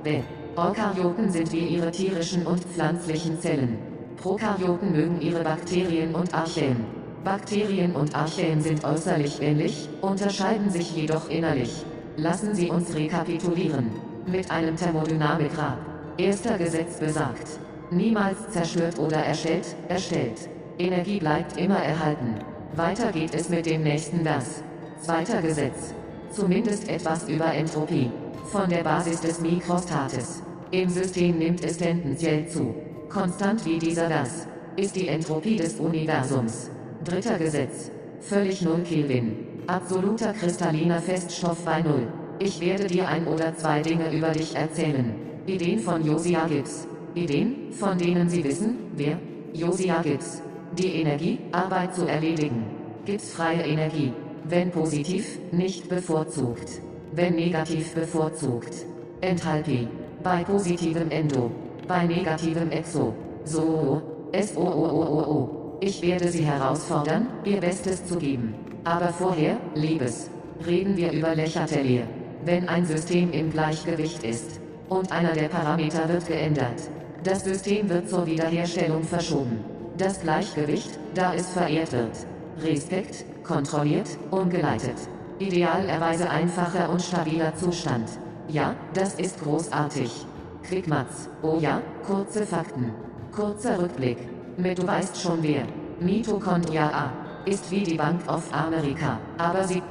B. Eukaryoten sind wie ihre tierischen und pflanzlichen Zellen. Prokaryoten mögen ihre Bakterien und Archeen. Bakterien und Archeen sind äußerlich ähnlich, unterscheiden sich jedoch innerlich. Lassen Sie uns rekapitulieren. Mit einem Thermodynamikrad. Erster Gesetz besagt. Niemals zerstört oder erstellt, erstellt. Energie bleibt immer erhalten. Weiter geht es mit dem nächsten das. Zweiter Gesetz. Zumindest etwas über Entropie. Von der Basis des Mikrostates. Im System nimmt es tendenziell zu. Konstant wie dieser das. Ist die Entropie des Universums. Dritter Gesetz. Völlig null Kelvin. Absoluter kristalliner Feststoff bei Null. Ich werde dir ein oder zwei Dinge über dich erzählen. Ideen von Josia Gibbs. Ideen, von denen Sie wissen, wer? Josia Gibbs. Die Energie, Arbeit zu erledigen. Gibbs freie Energie. Wenn positiv, nicht bevorzugt. Wenn negativ bevorzugt. Enthalpie. Bei positivem Endo. Bei negativem Exo. So. S-O-O-O-O-O. Ich werde Sie herausfordern, Ihr Bestes zu geben. Aber vorher, Liebes. Reden wir über Lechatelier. Wenn ein System im Gleichgewicht ist. Und einer der Parameter wird geändert. Das System wird zur Wiederherstellung verschoben. Das Gleichgewicht, da es verehrt wird. Respekt, kontrolliert, umgeleitet. Idealerweise einfacher und stabiler Zustand. Ja, das ist großartig. Quickmatz, oh ja, kurze Fakten. Kurzer Rückblick. Mit du weißt schon wer. Mitochondria A. Ist wie die Bank of America, aber sie...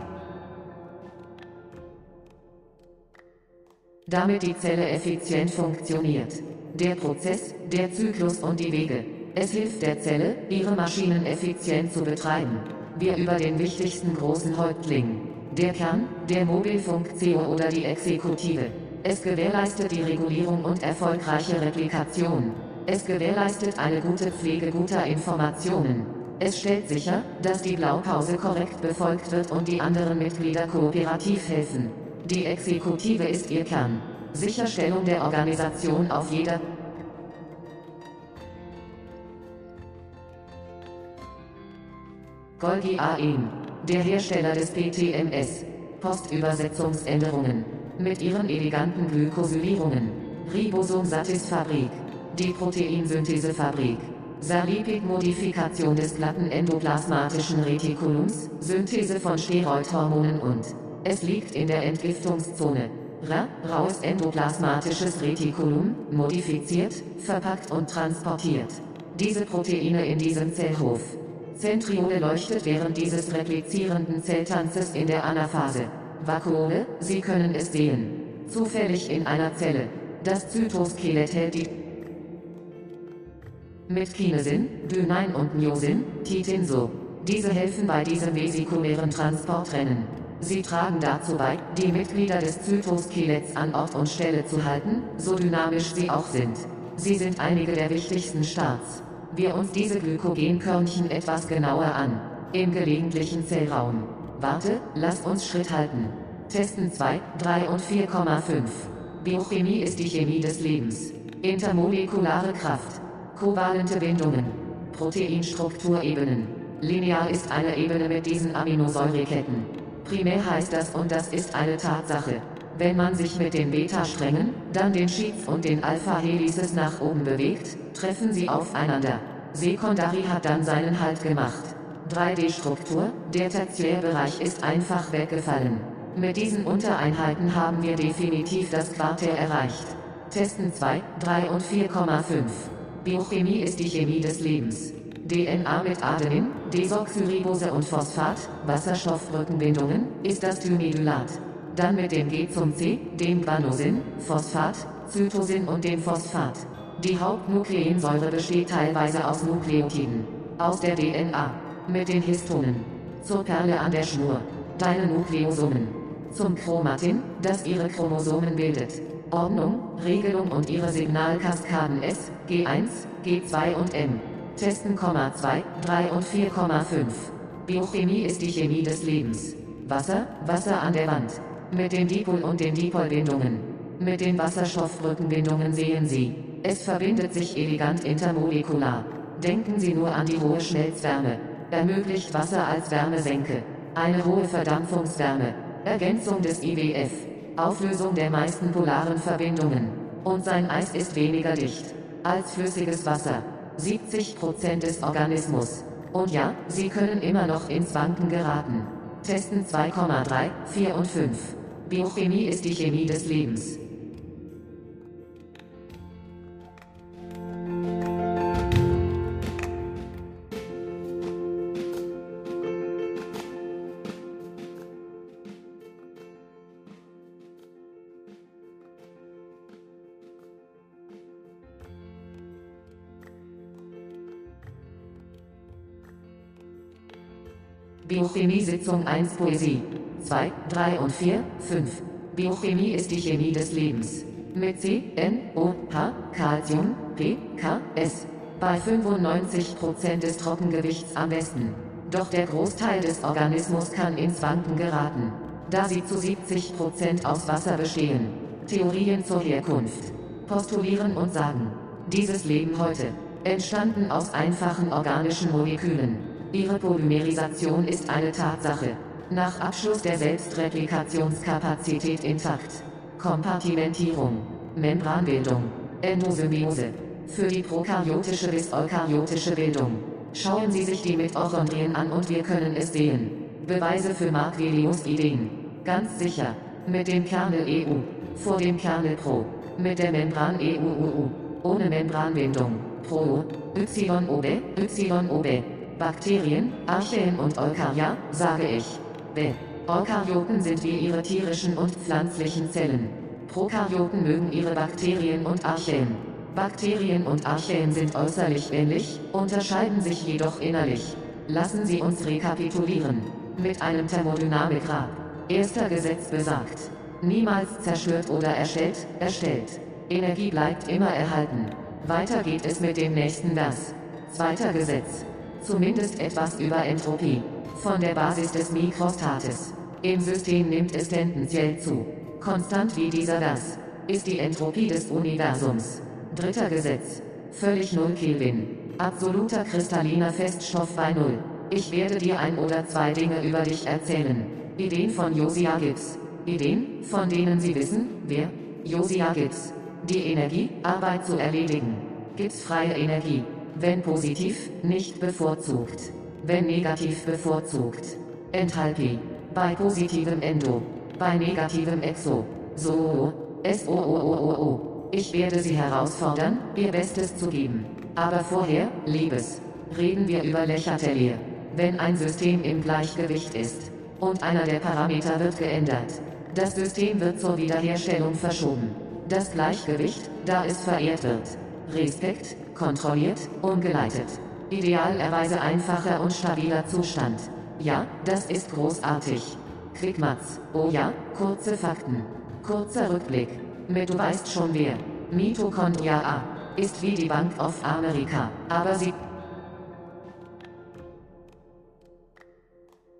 Damit die Zelle effizient funktioniert. Der Prozess, der Zyklus und die Wege. Es hilft der Zelle, ihre Maschinen effizient zu betreiben. Wir über den wichtigsten großen Häuptling. Der Kern, der Mobilfunk-CO oder die Exekutive. Es gewährleistet die Regulierung und erfolgreiche Replikation. Es gewährleistet eine gute Pflege guter Informationen. Es stellt sicher, dass die Blaupause korrekt befolgt wird und die anderen Mitglieder kooperativ helfen. Die Exekutive ist ihr Kern. Sicherstellung der Organisation auf jeder Golgi AEM, der Hersteller des PTMS. Postübersetzungsänderungen. Mit ihren eleganten Glykosylierungen. Ribosom-Satis-Fabrik. Die Proteinsynthesefabrik. Salipid-Modifikation des glatten endoplasmatischen Retikulums, Synthese von Steroidhormonen und es liegt in der Entgiftungszone. Ra, raues endoplasmatisches Retikulum, modifiziert, verpackt und transportiert. Diese Proteine in diesem Zellhof. Zentriole leuchtet während dieses replizierenden Zelltanzes in der Anaphase. Vakuole, Sie können es sehen. Zufällig in einer Zelle. Das Zytoskelett hält die mit Kinesin, Dynein und Myosin, Titinso. Diese helfen bei diesem vesikulären Transportrennen. Sie tragen dazu bei, die Mitglieder des Zytoskeletts an Ort und Stelle zu halten, so dynamisch sie auch sind. Sie sind einige der wichtigsten Starts wir uns diese Glykogenkörnchen etwas genauer an. Im gelegentlichen Zellraum. Warte, lasst uns Schritt halten. Testen 2, 3 und 4,5. Biochemie ist die Chemie des Lebens. Intermolekulare Kraft. Kovalente Bindungen. Proteinstrukturebenen. Linear ist eine Ebene mit diesen Aminosäureketten. Primär heißt das und das ist eine Tatsache. Wenn man sich mit den Beta-Strängen, dann den Sheets und den Alpha-Helices nach oben bewegt, treffen sie aufeinander. Sekundari hat dann seinen Halt gemacht. 3D-Struktur, der Tertiärbereich ist einfach weggefallen. Mit diesen Untereinheiten haben wir definitiv das Quartär erreicht. Testen 2, 3 und 4,5. Biochemie ist die Chemie des Lebens. DNA mit Adenin, Desoxyribose und Phosphat, Wasserstoffbrückenbindungen, ist das Thimedylat. Dann mit dem G zum C, dem Guanosin, Phosphat, Zytosin und dem Phosphat. Die Hauptnukleinsäure besteht teilweise aus Nukleotiden. Aus der DNA. Mit den Histonen. Zur Perle an der Schnur. Deine Nukleosomen. Zum Chromatin, das ihre Chromosomen bildet. Ordnung, Regelung und ihre Signalkaskaden S, G1, G2 und M. Testen, 2, 3 und 4,5. Biochemie ist die Chemie des Lebens. Wasser, Wasser an der Wand. Mit den Dipol- und den Dipolbindungen. Mit den Wasserstoffbrückenbindungen sehen Sie. Es verbindet sich elegant intermolekular. Denken Sie nur an die hohe Schmelzwärme. Ermöglicht Wasser als Wärmesenke. Eine hohe Verdampfungswärme. Ergänzung des IWF. Auflösung der meisten polaren Verbindungen. Und sein Eis ist weniger dicht als flüssiges Wasser. 70% des Organismus. Und ja, Sie können immer noch ins Wanken geraten. Testen 2,3, 4 und 5. Biochemie ist die Chemie des Lebens. Biochemie Sitzung 1 Poesie. 2, 3 und 4, 5. Biochemie ist die Chemie des Lebens. Mit C, N, O, H, Calcium, P, K, S. Bei 95% des Trockengewichts am besten. Doch der Großteil des Organismus kann ins Wanken geraten. Da sie zu 70% aus Wasser bestehen. Theorien zur Herkunft. Postulieren und sagen. Dieses Leben heute. Entstanden aus einfachen organischen Molekülen. Ihre Polymerisation ist eine Tatsache. Nach Abschluss der Selbstreplikationskapazität intakt. Kompartimentierung. Membranbildung. Endosymbiose. Für die prokaryotische bis eukaryotische Bildung. Schauen Sie sich die Mitochondrien an und wir können es sehen. Beweise für Marquelius Ideen. Ganz sicher. Mit dem Kernel EU. Vor dem Kernel Pro. Mit der Membran EUUU. Ohne Membranbindung. Pro. YOB. YOB. Bakterien, Archeen und Eukarya, sage ich. B. Eukaryoten sind wie ihre tierischen und pflanzlichen Zellen. Prokaryoten mögen ihre Bakterien und Archeen. Bakterien und Archeen sind äußerlich ähnlich, unterscheiden sich jedoch innerlich. Lassen Sie uns rekapitulieren. Mit einem Thermodynamikrad. Erster Gesetz besagt. Niemals zerstört oder erstellt, erstellt. Energie bleibt immer erhalten. Weiter geht es mit dem nächsten Vers. Zweiter Gesetz. Zumindest etwas über Entropie. Von der Basis des Mikrostates. Im System nimmt es tendenziell zu. Konstant wie dieser Gas. Ist die Entropie des Universums. Dritter Gesetz. Völlig null Kelvin. Absoluter kristalliner Feststoff bei Null. Ich werde dir ein oder zwei Dinge über dich erzählen. Ideen von Josiah Gibbs. Ideen, von denen Sie wissen, wer? Josiah Gibbs. Die Energie, Arbeit zu erledigen. Gibbs freie Energie. Wenn positiv, nicht bevorzugt. Wenn negativ bevorzugt. Enthalpie. Bei positivem Endo. Bei negativem Exo. So. S O O O O O. Ich werde Sie herausfordern, Ihr Bestes zu geben. Aber vorher, Liebes. Reden wir über Lächertelier. Wenn ein System im Gleichgewicht ist. Und einer der Parameter wird geändert. Das System wird zur Wiederherstellung verschoben. Das Gleichgewicht, da es verehrt wird. Respekt, kontrolliert, umgeleitet. Idealerweise einfacher und stabiler Zustand. Ja, das ist großartig. Quickmatz, oh ja, kurze Fakten. Kurzer Rückblick. Mit du weißt schon wer. Mitochondria A. Ist wie die Bank of America, aber sie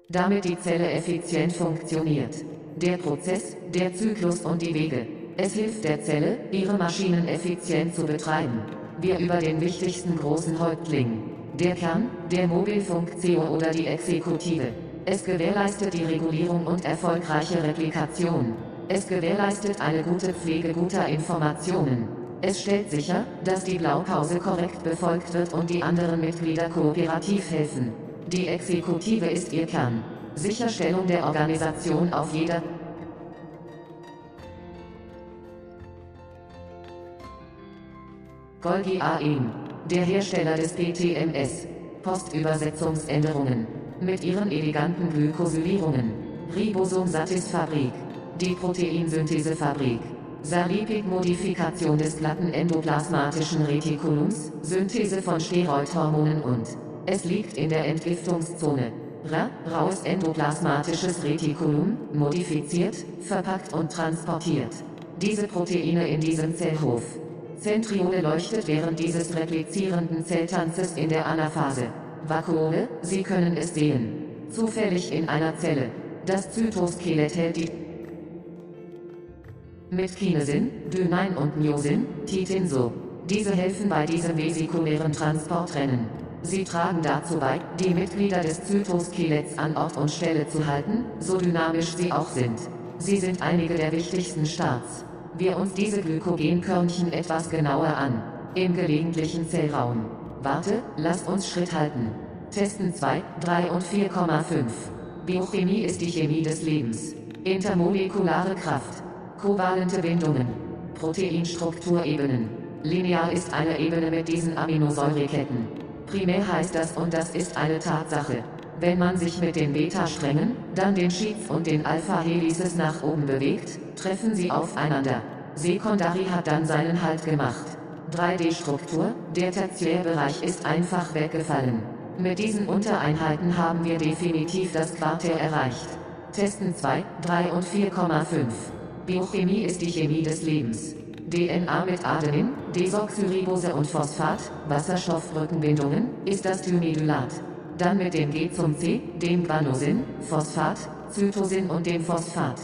damit die Zelle effizient funktioniert. Der Prozess, der Zyklus und die Wege. Es hilft der Zelle, ihre Maschinen effizient zu betreiben wir über den wichtigsten großen Häuptling. Der Kern, der Mobilfunk-CEO oder die Exekutive. Es gewährleistet die Regulierung und erfolgreiche Replikation. Es gewährleistet eine gute Pflege guter Informationen. Es stellt sicher, dass die Blaupause korrekt befolgt wird und die anderen Mitglieder kooperativ helfen. Die Exekutive ist ihr Kern. Sicherstellung der Organisation auf jeder Golgi AEM, der Hersteller des PTMS. Postübersetzungsänderungen. Mit ihren eleganten Glykosylierungen. Ribosom-Satis-Fabrik. Die Proteinsynthesefabrik. Sarlipid-Modifikation des glatten endoplasmatischen Retikulums, Synthese von Steroidhormonen und es liegt in der Entgiftungszone. Ra, raues endoplasmatisches Retikulum, modifiziert, verpackt und transportiert. Diese Proteine in diesem Zellhof. Zentriole leuchtet während dieses replizierenden Zelltanzes in der Anaphase. Vakuole, Sie können es sehen. Zufällig in einer Zelle. Das Zytoskelett hält die mit Kinesin, Dynein und Myosin, Titinso. Diese helfen bei diesem vesikulären Transportrennen. Sie tragen dazu bei, die Mitglieder des Zytoskeletts an Ort und Stelle zu halten, so dynamisch sie auch sind. Sie sind einige der wichtigsten Starts. Wir uns diese Glykogenkörnchen etwas genauer an. Im gelegentlichen Zellraum. Warte, lasst uns Schritt halten. Testen 2, 3 und 4,5. Biochemie ist die Chemie des Lebens. Intermolekulare Kraft. Kovalente Bindungen. Proteinstrukturebenen. Linear ist eine Ebene mit diesen Aminosäureketten. Primär heißt das und das ist eine Tatsache. Wenn man sich mit den Beta-Strängen, dann den Sheets und den Alpha-Helices nach oben bewegt, treffen sie aufeinander. Sekundari hat dann seinen Halt gemacht. 3D-Struktur, der Tertiärbereich ist einfach weggefallen. Mit diesen Untereinheiten haben wir definitiv das Quartär erreicht. Testen 2, 3 und 4,5. Biochemie ist die Chemie des Lebens. DNA mit Adenin, Desoxyribose und Phosphat, Wasserstoffbrückenbindungen, ist das Thimedylat. Dann mit dem G zum C, dem Guanosin, Phosphat, Zytosin und dem Phosphat.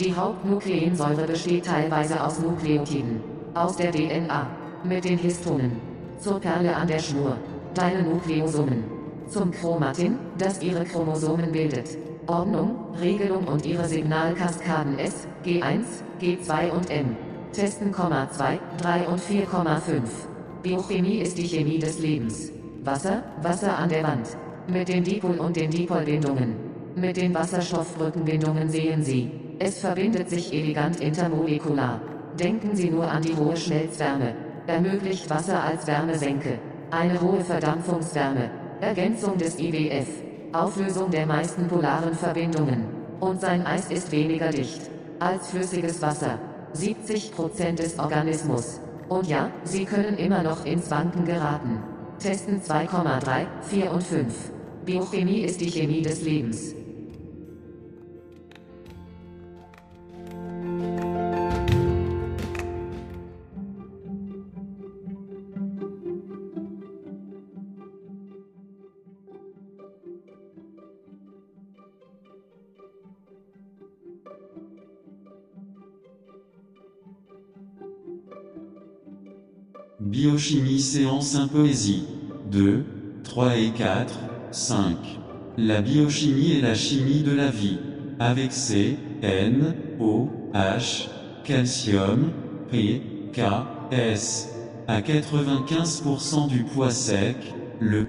Die Hauptnukleinsäure besteht teilweise aus Nukleotiden. Aus der DNA. Mit den Histonen. Zur Perle an der Schnur. Deine Nukleosomen. Zum Chromatin, das ihre Chromosomen bildet. Ordnung, Regelung und ihre Signalkaskaden S, G1, G2 und M. Testen, 2, 3 und 4,5. Biochemie ist die Chemie des Lebens. Wasser, Wasser an der Wand. Mit den Dipol- und den Dipolbindungen. Mit den Wasserstoffbrückenbindungen sehen Sie. Es verbindet sich elegant intermolekular. Denken Sie nur an die hohe Schmelzwärme. Ermöglicht Wasser als Wärmesenke. Eine hohe Verdampfungswärme. Ergänzung des IWF. Auflösung der meisten polaren Verbindungen. Und sein Eis ist weniger dicht als flüssiges Wasser. 70% des Organismus. Und ja, Sie können immer noch ins Wanken geraten. Testen 2,3, 4 und 5. Biochemie ist die Chemie des Lebens. Biochimie séance poésie 2, 3 et 4, 5. La biochimie est la chimie de la vie. Avec C, N, O, H, calcium, P, K, S. À 95% du poids sec, le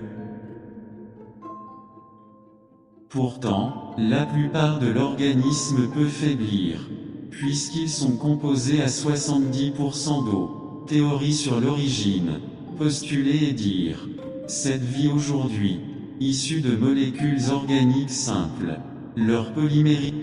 Pourtant, la plupart de l'organisme peut faiblir, puisqu'ils sont composés à 70% d'eau. Théorie sur l'origine. Postuler et dire. Cette vie aujourd'hui, issue de molécules organiques simples, leur polymérie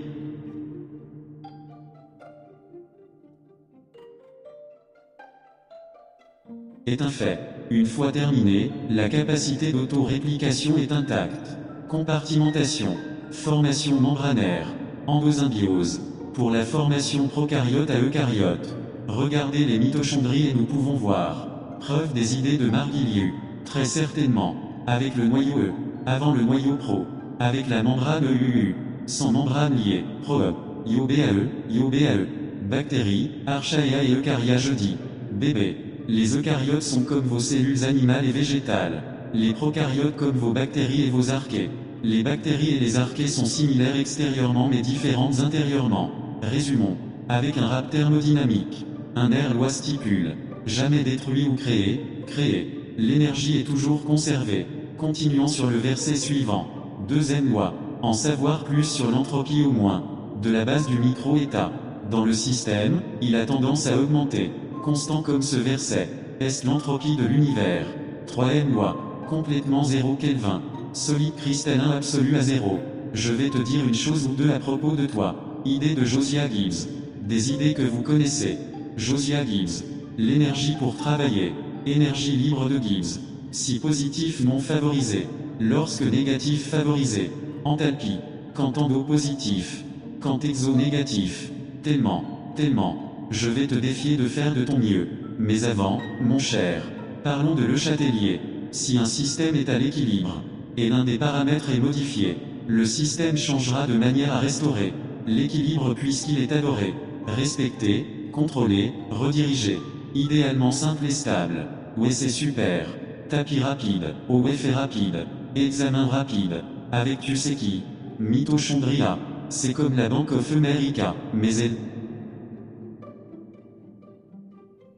est un fait. Une fois terminée, la capacité d'autoréplication est intacte. Compartimentation. Formation membranaire. Endosymbiose. Pour la formation prokaryote à eucaryote. Regardez les mitochondries et nous pouvons voir. Preuve des idées de Marguilieu. Très certainement. Avec le noyau E. Avant le noyau pro. Avec la membrane EUU. Sans membrane liée. Pro E. IOBAE, IOBAE. Bactéries, Archaea et Eucaria jeudi. Bébé. Les eucaryotes sont comme vos cellules animales et végétales. Les prokaryotes comme vos bactéries et vos archées. Les bactéries et les archées sont similaires extérieurement mais différentes intérieurement. Résumons. Avec un rap thermodynamique. Un air loi stipule. Jamais détruit ou créé, créé. L'énergie est toujours conservée. Continuons sur le verset suivant. Deuxième loi. En savoir plus sur l'entropie au moins. De la base du micro-état. Dans le système, il a tendance à augmenter. Constant comme ce verset. est l'entropie de l'univers? 3M loi. Complètement zéro Kelvin. Solide cristallin absolu à zéro. Je vais te dire une chose ou deux à propos de toi. Idée de Josiah Gibbs. Des idées que vous connaissez. Josiah Gibbs. L'énergie pour travailler. Énergie libre de Gibbs. Si positif non favorisé. Lorsque négatif favorisé. Enthalpie. Quand endo positif. Quand exo négatif. Tellement, tellement. Je vais te défier de faire de ton mieux. Mais avant, mon cher. Parlons de Le Châtelier. Si un système est à l'équilibre, et l'un des paramètres est modifié, le système changera de manière à restaurer l'équilibre puisqu'il est adoré, respecté, contrôlé, redirigé. Idéalement simple et stable. Ouais c'est super. Tapis rapide, au fait rapide. Examen rapide. Avec tu sais qui? Mitochondria. C'est comme la Banque of America, mais elle...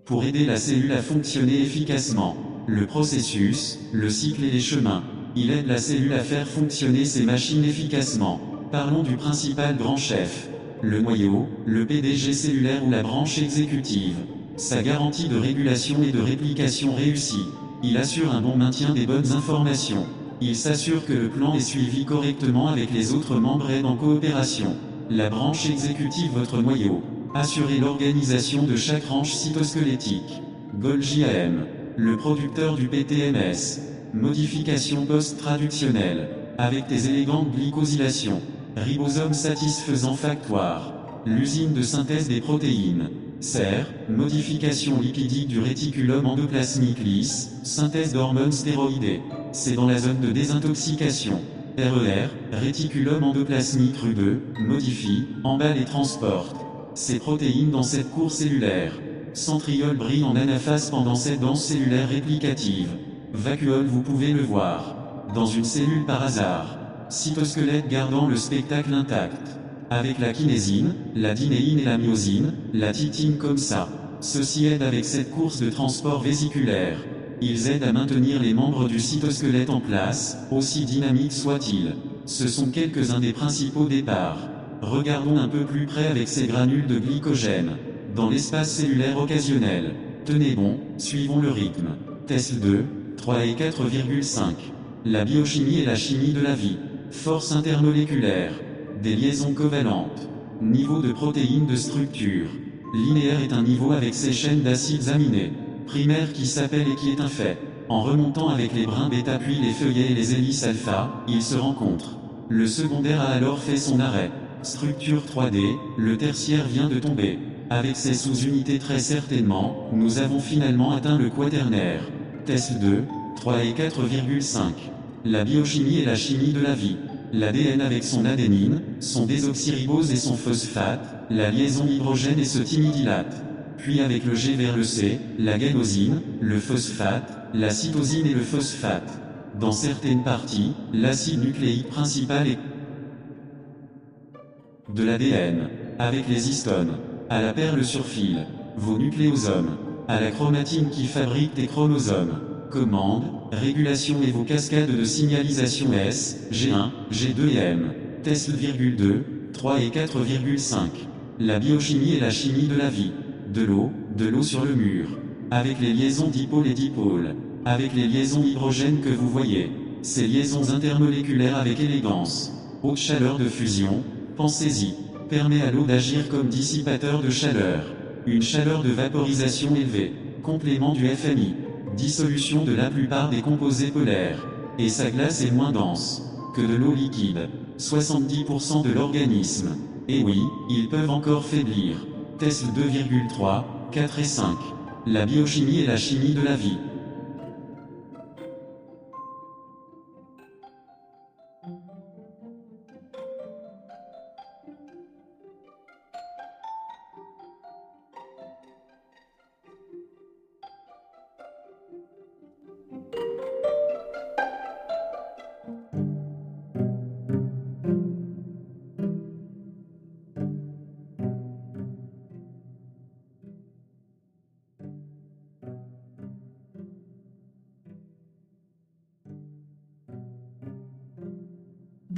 Pour aider la cellule à fonctionner efficacement. Le processus, le cycle et les chemins. Il aide la cellule à faire fonctionner ses machines efficacement. Parlons du principal grand chef. Le noyau, le PDG cellulaire ou la branche exécutive. Sa garantie de régulation et de réplication réussie. Il assure un bon maintien des bonnes informations. Il s'assure que le plan est suivi correctement avec les autres membres en coopération. La branche exécutive votre noyau. Assurez l'organisation de chaque range cytosquelettique. Golgi AM. Le producteur du PTMS. Modification post-traductionnelle. Avec des élégantes glycosylations. Ribosome satisfaisant factoire. L'usine de synthèse des protéines. Serre, modification lipidique du réticulum endoplasmique lisse, synthèse d'hormones stéroïdées. C'est dans la zone de désintoxication. RER, réticulum endoplasmique rubeux, modifie, emballe et transporte ces protéines dans cette cour cellulaire. Centriole brille en anaphase pendant cette danse cellulaire réplicative. Vacuole vous pouvez le voir. Dans une cellule par hasard. Cytosquelette gardant le spectacle intact. Avec la kinésine, la dinéine et la myosine, la titine comme ça. Ceci aide avec cette course de transport vésiculaire. Ils aident à maintenir les membres du cytosquelette en place, aussi dynamiques soient-ils. Ce sont quelques-uns des principaux départs. Regardons un peu plus près avec ces granules de glycogène. Dans l'espace cellulaire occasionnel. Tenez bon, suivons le rythme. Test 2, 3 et 4,5. La biochimie et la chimie de la vie. Force intermoléculaire. Des liaisons covalentes. Niveau de protéines de structure. Linéaire est un niveau avec ses chaînes d'acides aminés. Primaire qui s'appelle et qui est un fait. En remontant avec les brins bêta puis les feuillets et les hélices alpha, ils se rencontrent. Le secondaire a alors fait son arrêt. Structure 3D, le tertiaire vient de tomber. Avec ses sous-unités très certainement, nous avons finalement atteint le quaternaire. Test 2, 3 et 4,5. La biochimie et la chimie de la vie. L'ADN avec son adénine, son désoxyribose et son phosphate, la liaison hydrogène et ce timidylate. Puis avec le G vers le C, la génosine, le phosphate, la cytosine et le phosphate. Dans certaines parties, l'acide nucléique principal est de l'ADN, avec les histones, à la perle sur fil, vos nucléosomes, à la chromatine qui fabrique des chromosomes, commande, régulation et vos cascades de signalisation S, G1, G2 et M, test 2, 3 et 4,5. La biochimie et la chimie de la vie. De l'eau, de l'eau sur le mur. Avec les liaisons dipôles et dipôles. Avec les liaisons hydrogènes que vous voyez. Ces liaisons intermoléculaires avec élégance. Haute chaleur de fusion, pensez-y. Permet à l'eau d'agir comme dissipateur de chaleur. Une chaleur de vaporisation élevée. Complément du FMI dissolution de la plupart des composés polaires, et sa glace est moins dense que de l'eau liquide. 70% de l'organisme. Et oui, ils peuvent encore faiblir. Test 2,3, 4 et 5. La biochimie et la chimie de la vie.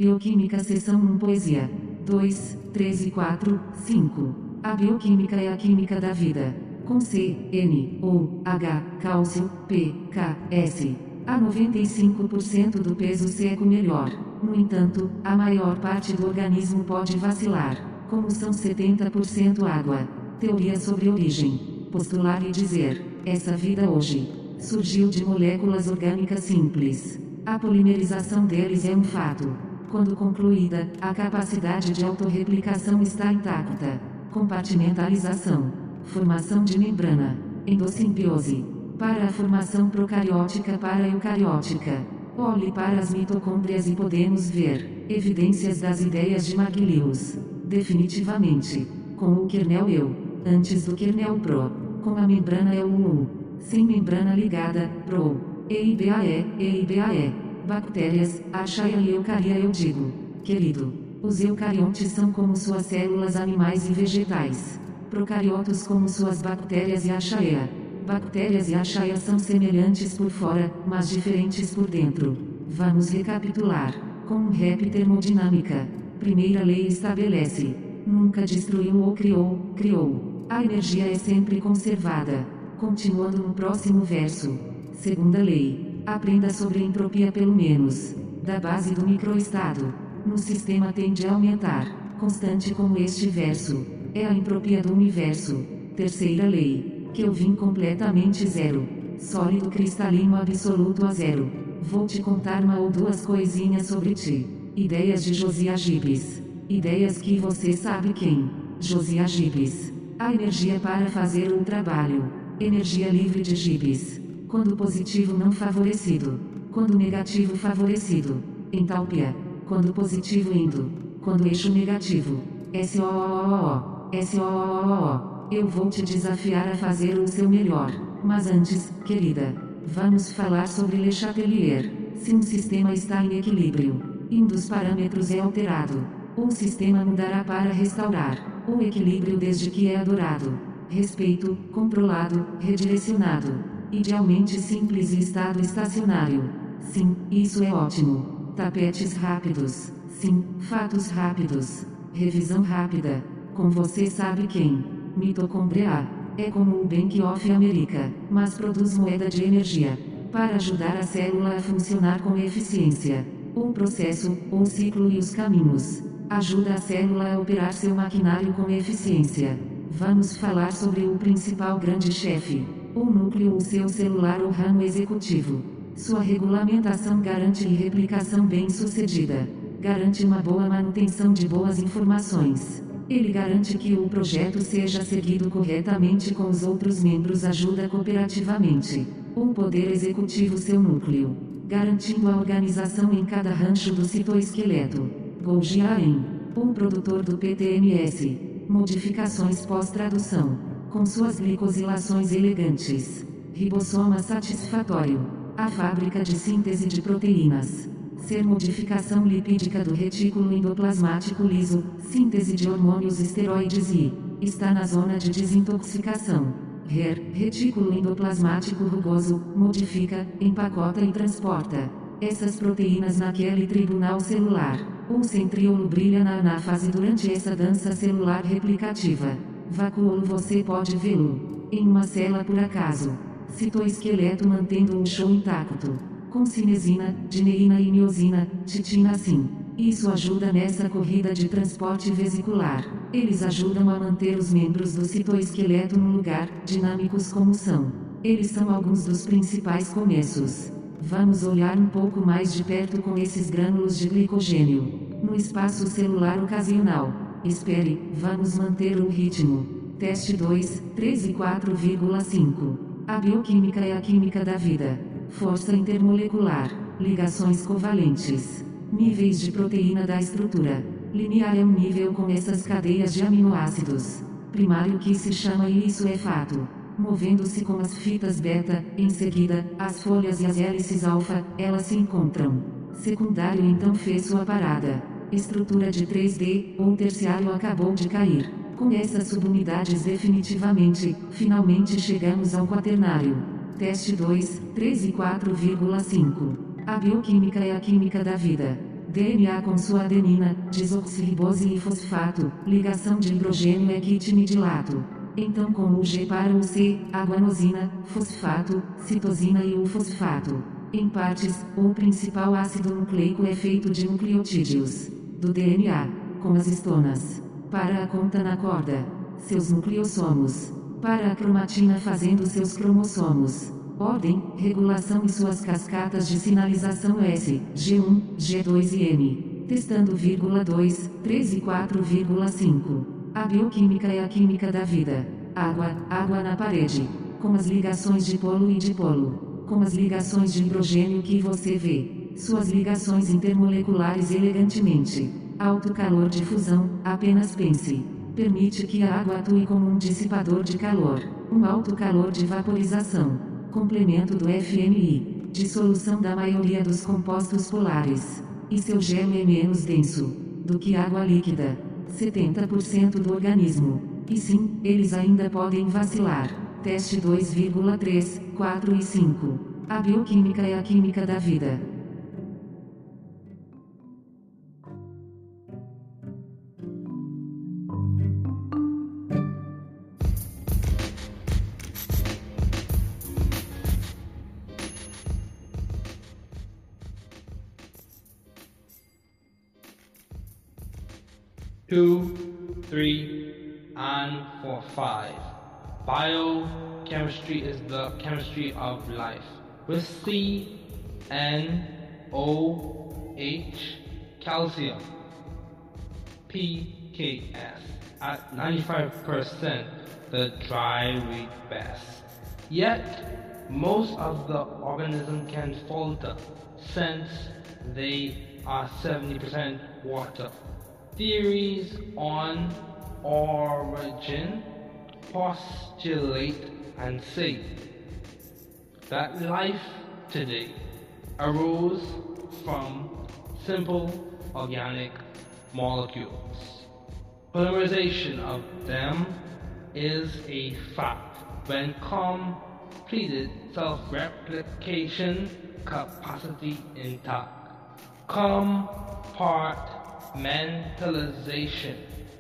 Bioquímica Seção 1 Poesia. 2, 3 e 4, 5. A bioquímica é a química da vida. com C, N, O, H, cálcio, P, K, S. A 95% do peso seco melhor. No entanto, a maior parte do organismo pode vacilar, como são 70% água. Teoria sobre origem. Postular e dizer: essa vida hoje surgiu de moléculas orgânicas simples. A polimerização deles é um fato. Quando concluída, a capacidade de autorreplicação está intacta. Compartimentalização. Formação de membrana. Endossimbiose. Para a formação procariótica para eucariótica. Olhe para as mitocôndrias e podemos ver evidências das ideias de Maglius. Definitivamente. Com o kernel eu, antes do kernel pro com a membrana é o U. Sem membrana ligada, PRO. EIBAE, EIBAE. Bactérias, Achaia e Eucaria eu digo. Querido. Os eucariontes são como suas células animais e vegetais. Procariotos como suas bactérias e Achaia. Bactérias e Achaia são semelhantes por fora, mas diferentes por dentro. Vamos recapitular. Com rap termodinâmica. Primeira lei estabelece. Nunca destruiu ou criou, criou. A energia é sempre conservada. Continuando no próximo verso. Segunda lei. Aprenda sobre entropia pelo menos. Da base do microestado. No sistema tende a aumentar. Constante como este verso. É a entropia do universo. Terceira lei. Que eu vim completamente zero. Sólido cristalino absoluto a zero. Vou te contar uma ou duas coisinhas sobre ti. Ideias de Josias Gibes. Ideias que você sabe quem. Josias Gibes. A energia para fazer um trabalho. Energia livre de gibes. Quando positivo não favorecido. Quando negativo favorecido. Entalpia. Quando positivo indo. Quando eixo negativo. S-O-O-O-O. S-O-O-O-O. Eu vou te desafiar a fazer o seu melhor. Mas antes, querida, vamos falar sobre Le Chatelier. Se um sistema está em equilíbrio, um dos parâmetros é alterado, o sistema mudará para restaurar o equilíbrio desde que é adorado. Respeito, controlado, redirecionado. Idealmente simples e estado estacionário. Sim, isso é ótimo. Tapetes rápidos. Sim, fatos rápidos. Revisão rápida. Com você sabe quem. Mitocôndria. É como o Bank of America, mas produz moeda de energia. Para ajudar a célula a funcionar com eficiência. O processo, o ciclo e os caminhos. Ajuda a célula a operar seu maquinário com eficiência. Vamos falar sobre o principal grande chefe, o núcleo ou seu celular ou ramo executivo. Sua regulamentação garante replicação bem-sucedida. Garante uma boa manutenção de boas informações. Ele garante que o projeto seja seguido corretamente com os outros membros ajuda cooperativamente. O poder executivo seu núcleo. Garantindo a organização em cada rancho do citoesqueleto. Golgiaem, um produtor do PTMS. Modificações pós-tradução. Com suas glicosilações elegantes. Ribossoma satisfatório. A fábrica de síntese de proteínas. Ser modificação lipídica do retículo endoplasmático liso, síntese de hormônios esteroides e está na zona de desintoxicação. RER, retículo endoplasmático rugoso, modifica, empacota e transporta essas proteínas naquele tribunal celular. Um centríolo brilha na anáfase durante essa dança celular replicativa. Vacúolo você pode vê-lo. Em uma cela por acaso. Citoesqueleto mantendo um show intacto. Com cinesina, dineína e miosina, titina sim. Isso ajuda nessa corrida de transporte vesicular. Eles ajudam a manter os membros do citoesqueleto no lugar, dinâmicos como são. Eles são alguns dos principais começos. Vamos olhar um pouco mais de perto com esses grânulos de glicogênio. No espaço celular ocasional. Espere, vamos manter o ritmo. Teste 2, 13,4,5. A bioquímica é a química da vida. Força intermolecular. Ligações covalentes. Níveis de proteína da estrutura. Linear é um nível com essas cadeias de aminoácidos. Primário que se chama e isso é fato movendo-se com as fitas beta, em seguida, as folhas e as hélices alfa, elas se encontram. Secundário então fez sua parada. Estrutura de 3D, ou terciário acabou de cair. Com essas subunidades definitivamente, finalmente chegamos ao quaternário. Teste 2, 13,4,5. A bioquímica é a química da vida. DNA com sua adenina, desoxirribose e fosfato, ligação de hidrogênio é dilato. Então como o G para o C, guanosina, fosfato, citosina e o fosfato. Em partes, o principal ácido nucleico é feito de nucleotídeos do DNA, com as estonas. Para a conta na corda, seus nucleossomos. Para a cromatina fazendo seus cromossomos. Ordem, regulação e suas cascatas de sinalização S, G1, G2 e N. Testando, vírgula 2, 3 e 4,5. A bioquímica é a química da vida. Água, água na parede. Com as ligações de polo e dipolo. Com as ligações de hidrogênio que você vê. Suas ligações intermoleculares elegantemente. Alto calor de fusão, apenas pense. Permite que a água atue como um dissipador de calor. Um alto calor de vaporização complemento do FMI, dissolução da maioria dos compostos polares. E seu gelo é menos denso do que água líquida. 70% do organismo. E sim, eles ainda podem vacilar. Teste 2,3, 4 e 5. A bioquímica é a química da vida. 945. Biochemistry is the chemistry of life. With C, N, O, H, calcium, PKS at 95%, the dry read best. Yet, most of the organism can falter since they are 70% water. Theories on origin postulate and say that life today arose from simple organic molecules. Polymerization of them is a fact when completed self-replication capacity intact. part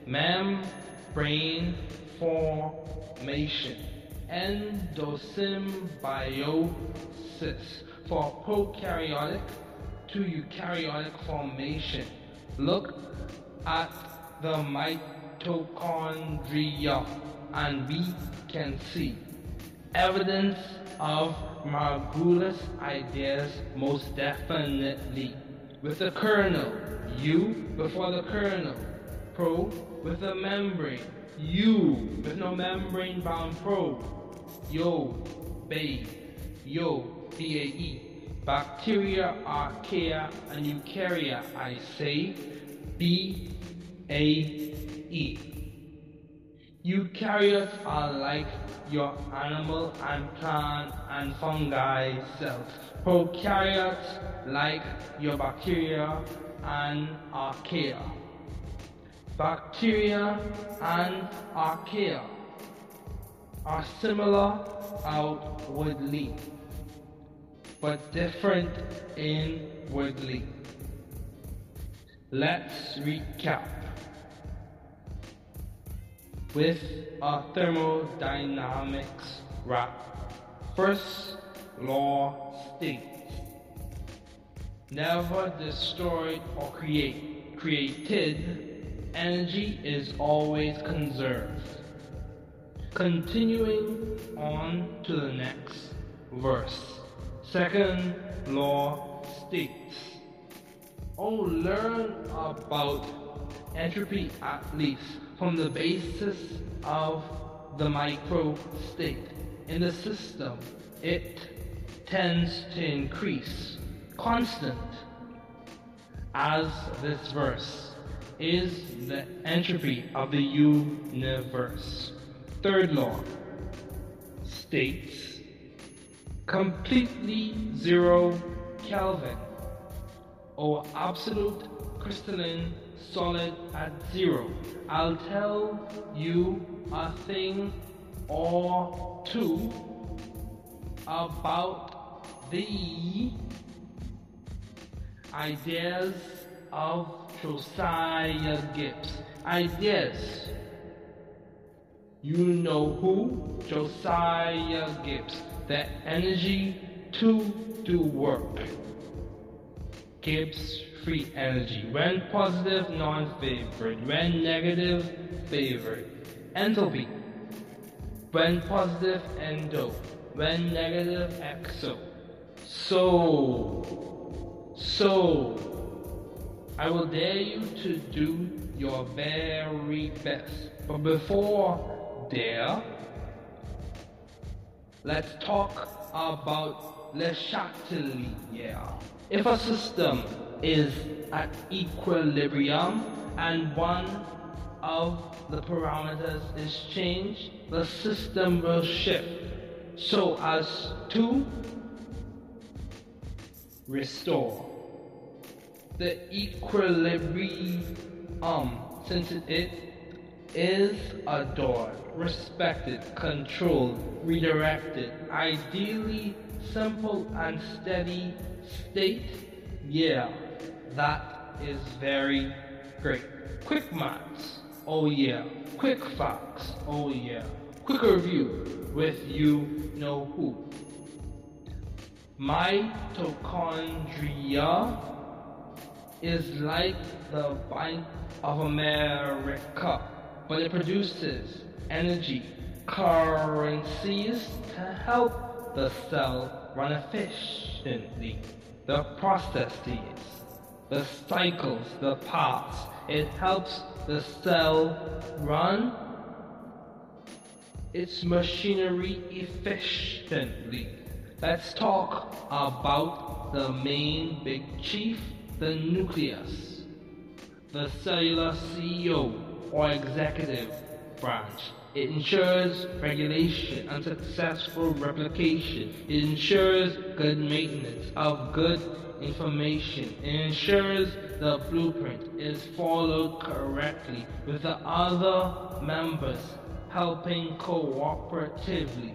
membrane formation, endosymbiosis for prokaryotic to eukaryotic formation. Look at the mitochondria and we can see evidence of Margulis ideas most definitely with the kernel U before the kernel. Pro with a membrane. U with no membrane bound probe. Yo, babe. Yo, B-A-E. Bacteria, archaea, and eukarya, I say. B-A-E. Eukaryotes are like your animal and plant and fungi cells. Prokaryotes like your bacteria and archaea. Bacteria and archaea are similar outwardly, but different inwardly. Let's recap with a thermodynamics wrap. First law states never destroyed or create, created, energy is always conserved. Continuing on to the next verse. Second law states, Oh, learn about entropy at least from the basis of the micro state. In the system, it tends to increase constant as this verse is the entropy of the universe. Third law states completely zero Kelvin or absolute crystalline solid at zero. I'll tell you a thing or two about the Ideas of Josiah Gibbs. Ideas. you know who? Josiah Gibbs. The energy to do work. Gibbs free energy. When positive, non-favored. When negative, favored. Enthalpy. When positive, endo. When negative, exo. So, so, I will dare you to do your very best. But before dare, let's talk about Le Chatelier. If a system is at equilibrium and one of the parameters is changed, the system will shift so as to restore the equilibrium since it is adored, respected, controlled, redirected, ideally simple and steady state, yeah, that is very great. Quick maths, oh yeah. Quick facts, oh yeah. Quick review with you know who. Mitochondria is like the Bank of America, but it produces energy, currencies to help the cell run efficiently. The processes, the cycles, the parts, it helps the cell run its machinery efficiently. Let's talk about the main big chief, the nucleus, the cellular CEO or executive branch. It ensures regulation and successful replication. It ensures good maintenance of good information. It ensures the blueprint is followed correctly with the other members helping cooperatively.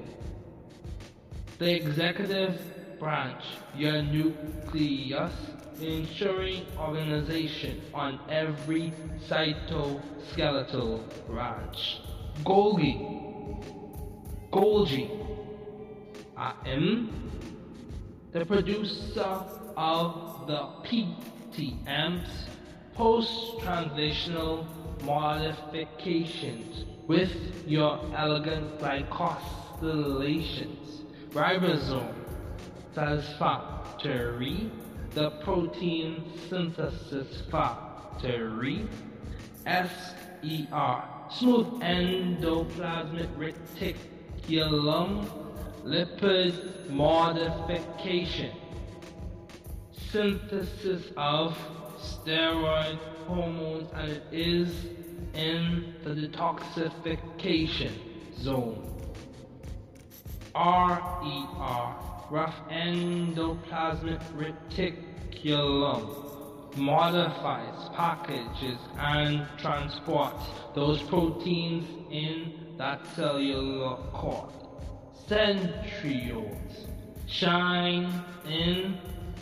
The executive branch, your nucleus, ensuring organization on every cytoskeletal branch. Golgi, Golgi, I am the producer of the PTMs, post-translational modifications with your elegant glycosylations ribosome satisfactory, the protein synthesis factory, SER, smooth endoplasmic reticulum, lipid modification, synthesis of steroid hormones, and it is in the detoxification zone. RER, rough endoplasmic reticulum, modifies, packages, and transports those proteins in that cellular cord. Centrioles shine in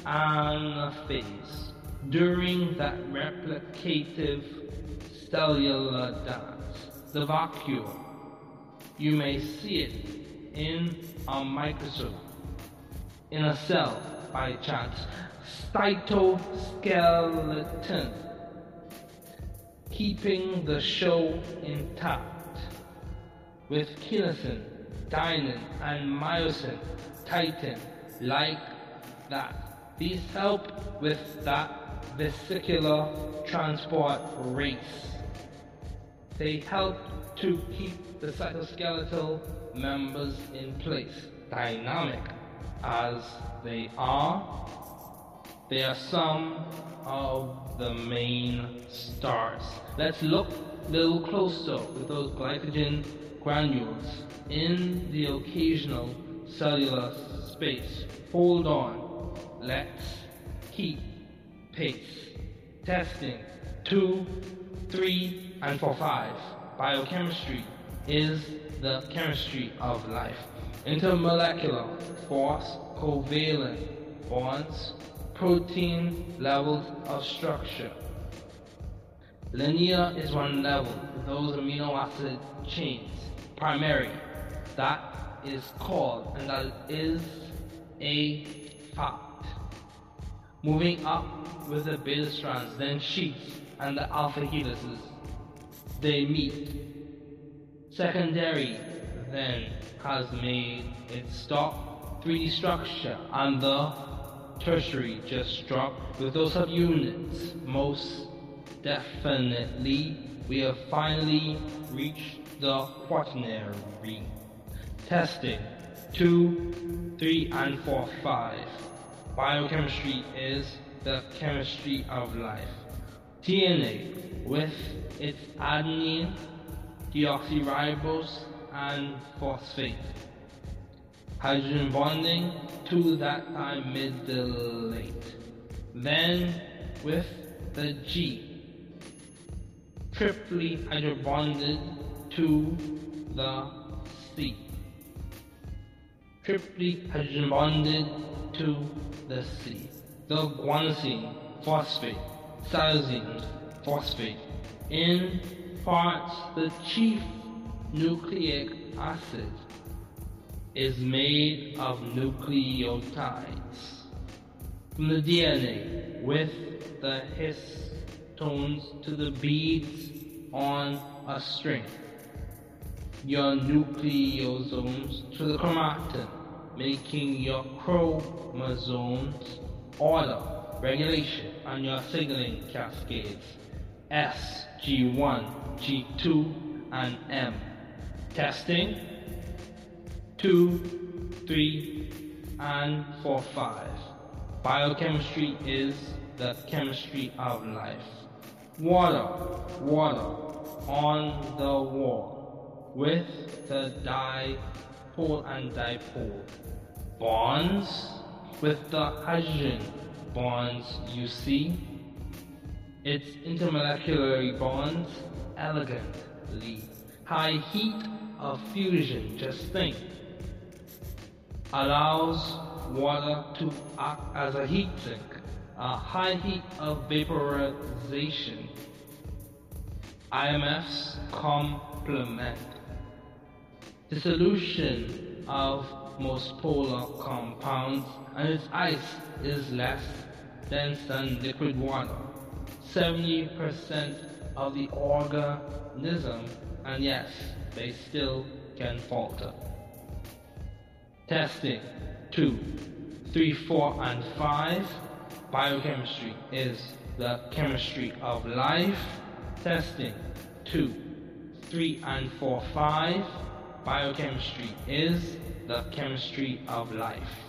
anaphase during that replicative cellular dance, the vacuole. You may see it in a microscope, in a cell by chance, cytoskeleton, keeping the show intact. With kinesin, dynein, and myosin, titin, like that. These help with that vesicular transport race. They help to keep the cytoskeletal members in place, dynamic as they are. They are some of the main stars. Let's look a little closer with those glycogen granules in the occasional cellular space. Hold on. Let's keep pace. Testing. Two, three, and four, five. Biochemistry is the chemistry of life. Intermolecular force, covalent bonds, protein levels of structure. Linear is one level, those amino acid chains. primary. That is called, and that is a fact. Moving up with the beta strands, then sheets and the alpha helices, they meet. Secondary then has made its stock 3D structure and the tertiary just dropped with those subunits. Most definitely, we have finally reached the quaternary. Testing 2, 3, and 4, 5. Biochemistry is the chemistry of life. DNA with its adenine, deoxyribose, and phosphate. Hydrogen bonding to that amylate. Then with the G, triply hydrobonded to the C. Triply hydrogen bonded to the C. The guanosine phosphate, cytosine phosphate in parts the chief nucleic acid is made of nucleotides from the DNA with the histones to the beads on a string. Your nucleosomes to the chromatin, making your chromosomes order, regulation, and your signaling cascades S, G1, G2, and M. Testing 2, 3, and 4, 5. Biochemistry is the chemistry of life. Water, water on the wall with the dipole and dipole. Bonds with the hydrogen bonds you see. Its intermolecular bonds elegantly. High heat of fusion, just think allows water to act as a heat sink, a high heat of vaporization. IMFs complement. Dissolution of most polar compounds and its ice is less dense than liquid water. 70% of the organism, and yes, they still can falter. Testing 2, 3, 4, and 5. Biochemistry is the chemistry of life. Testing 2, 3, and 4, 5. Biochemistry is the chemistry of life.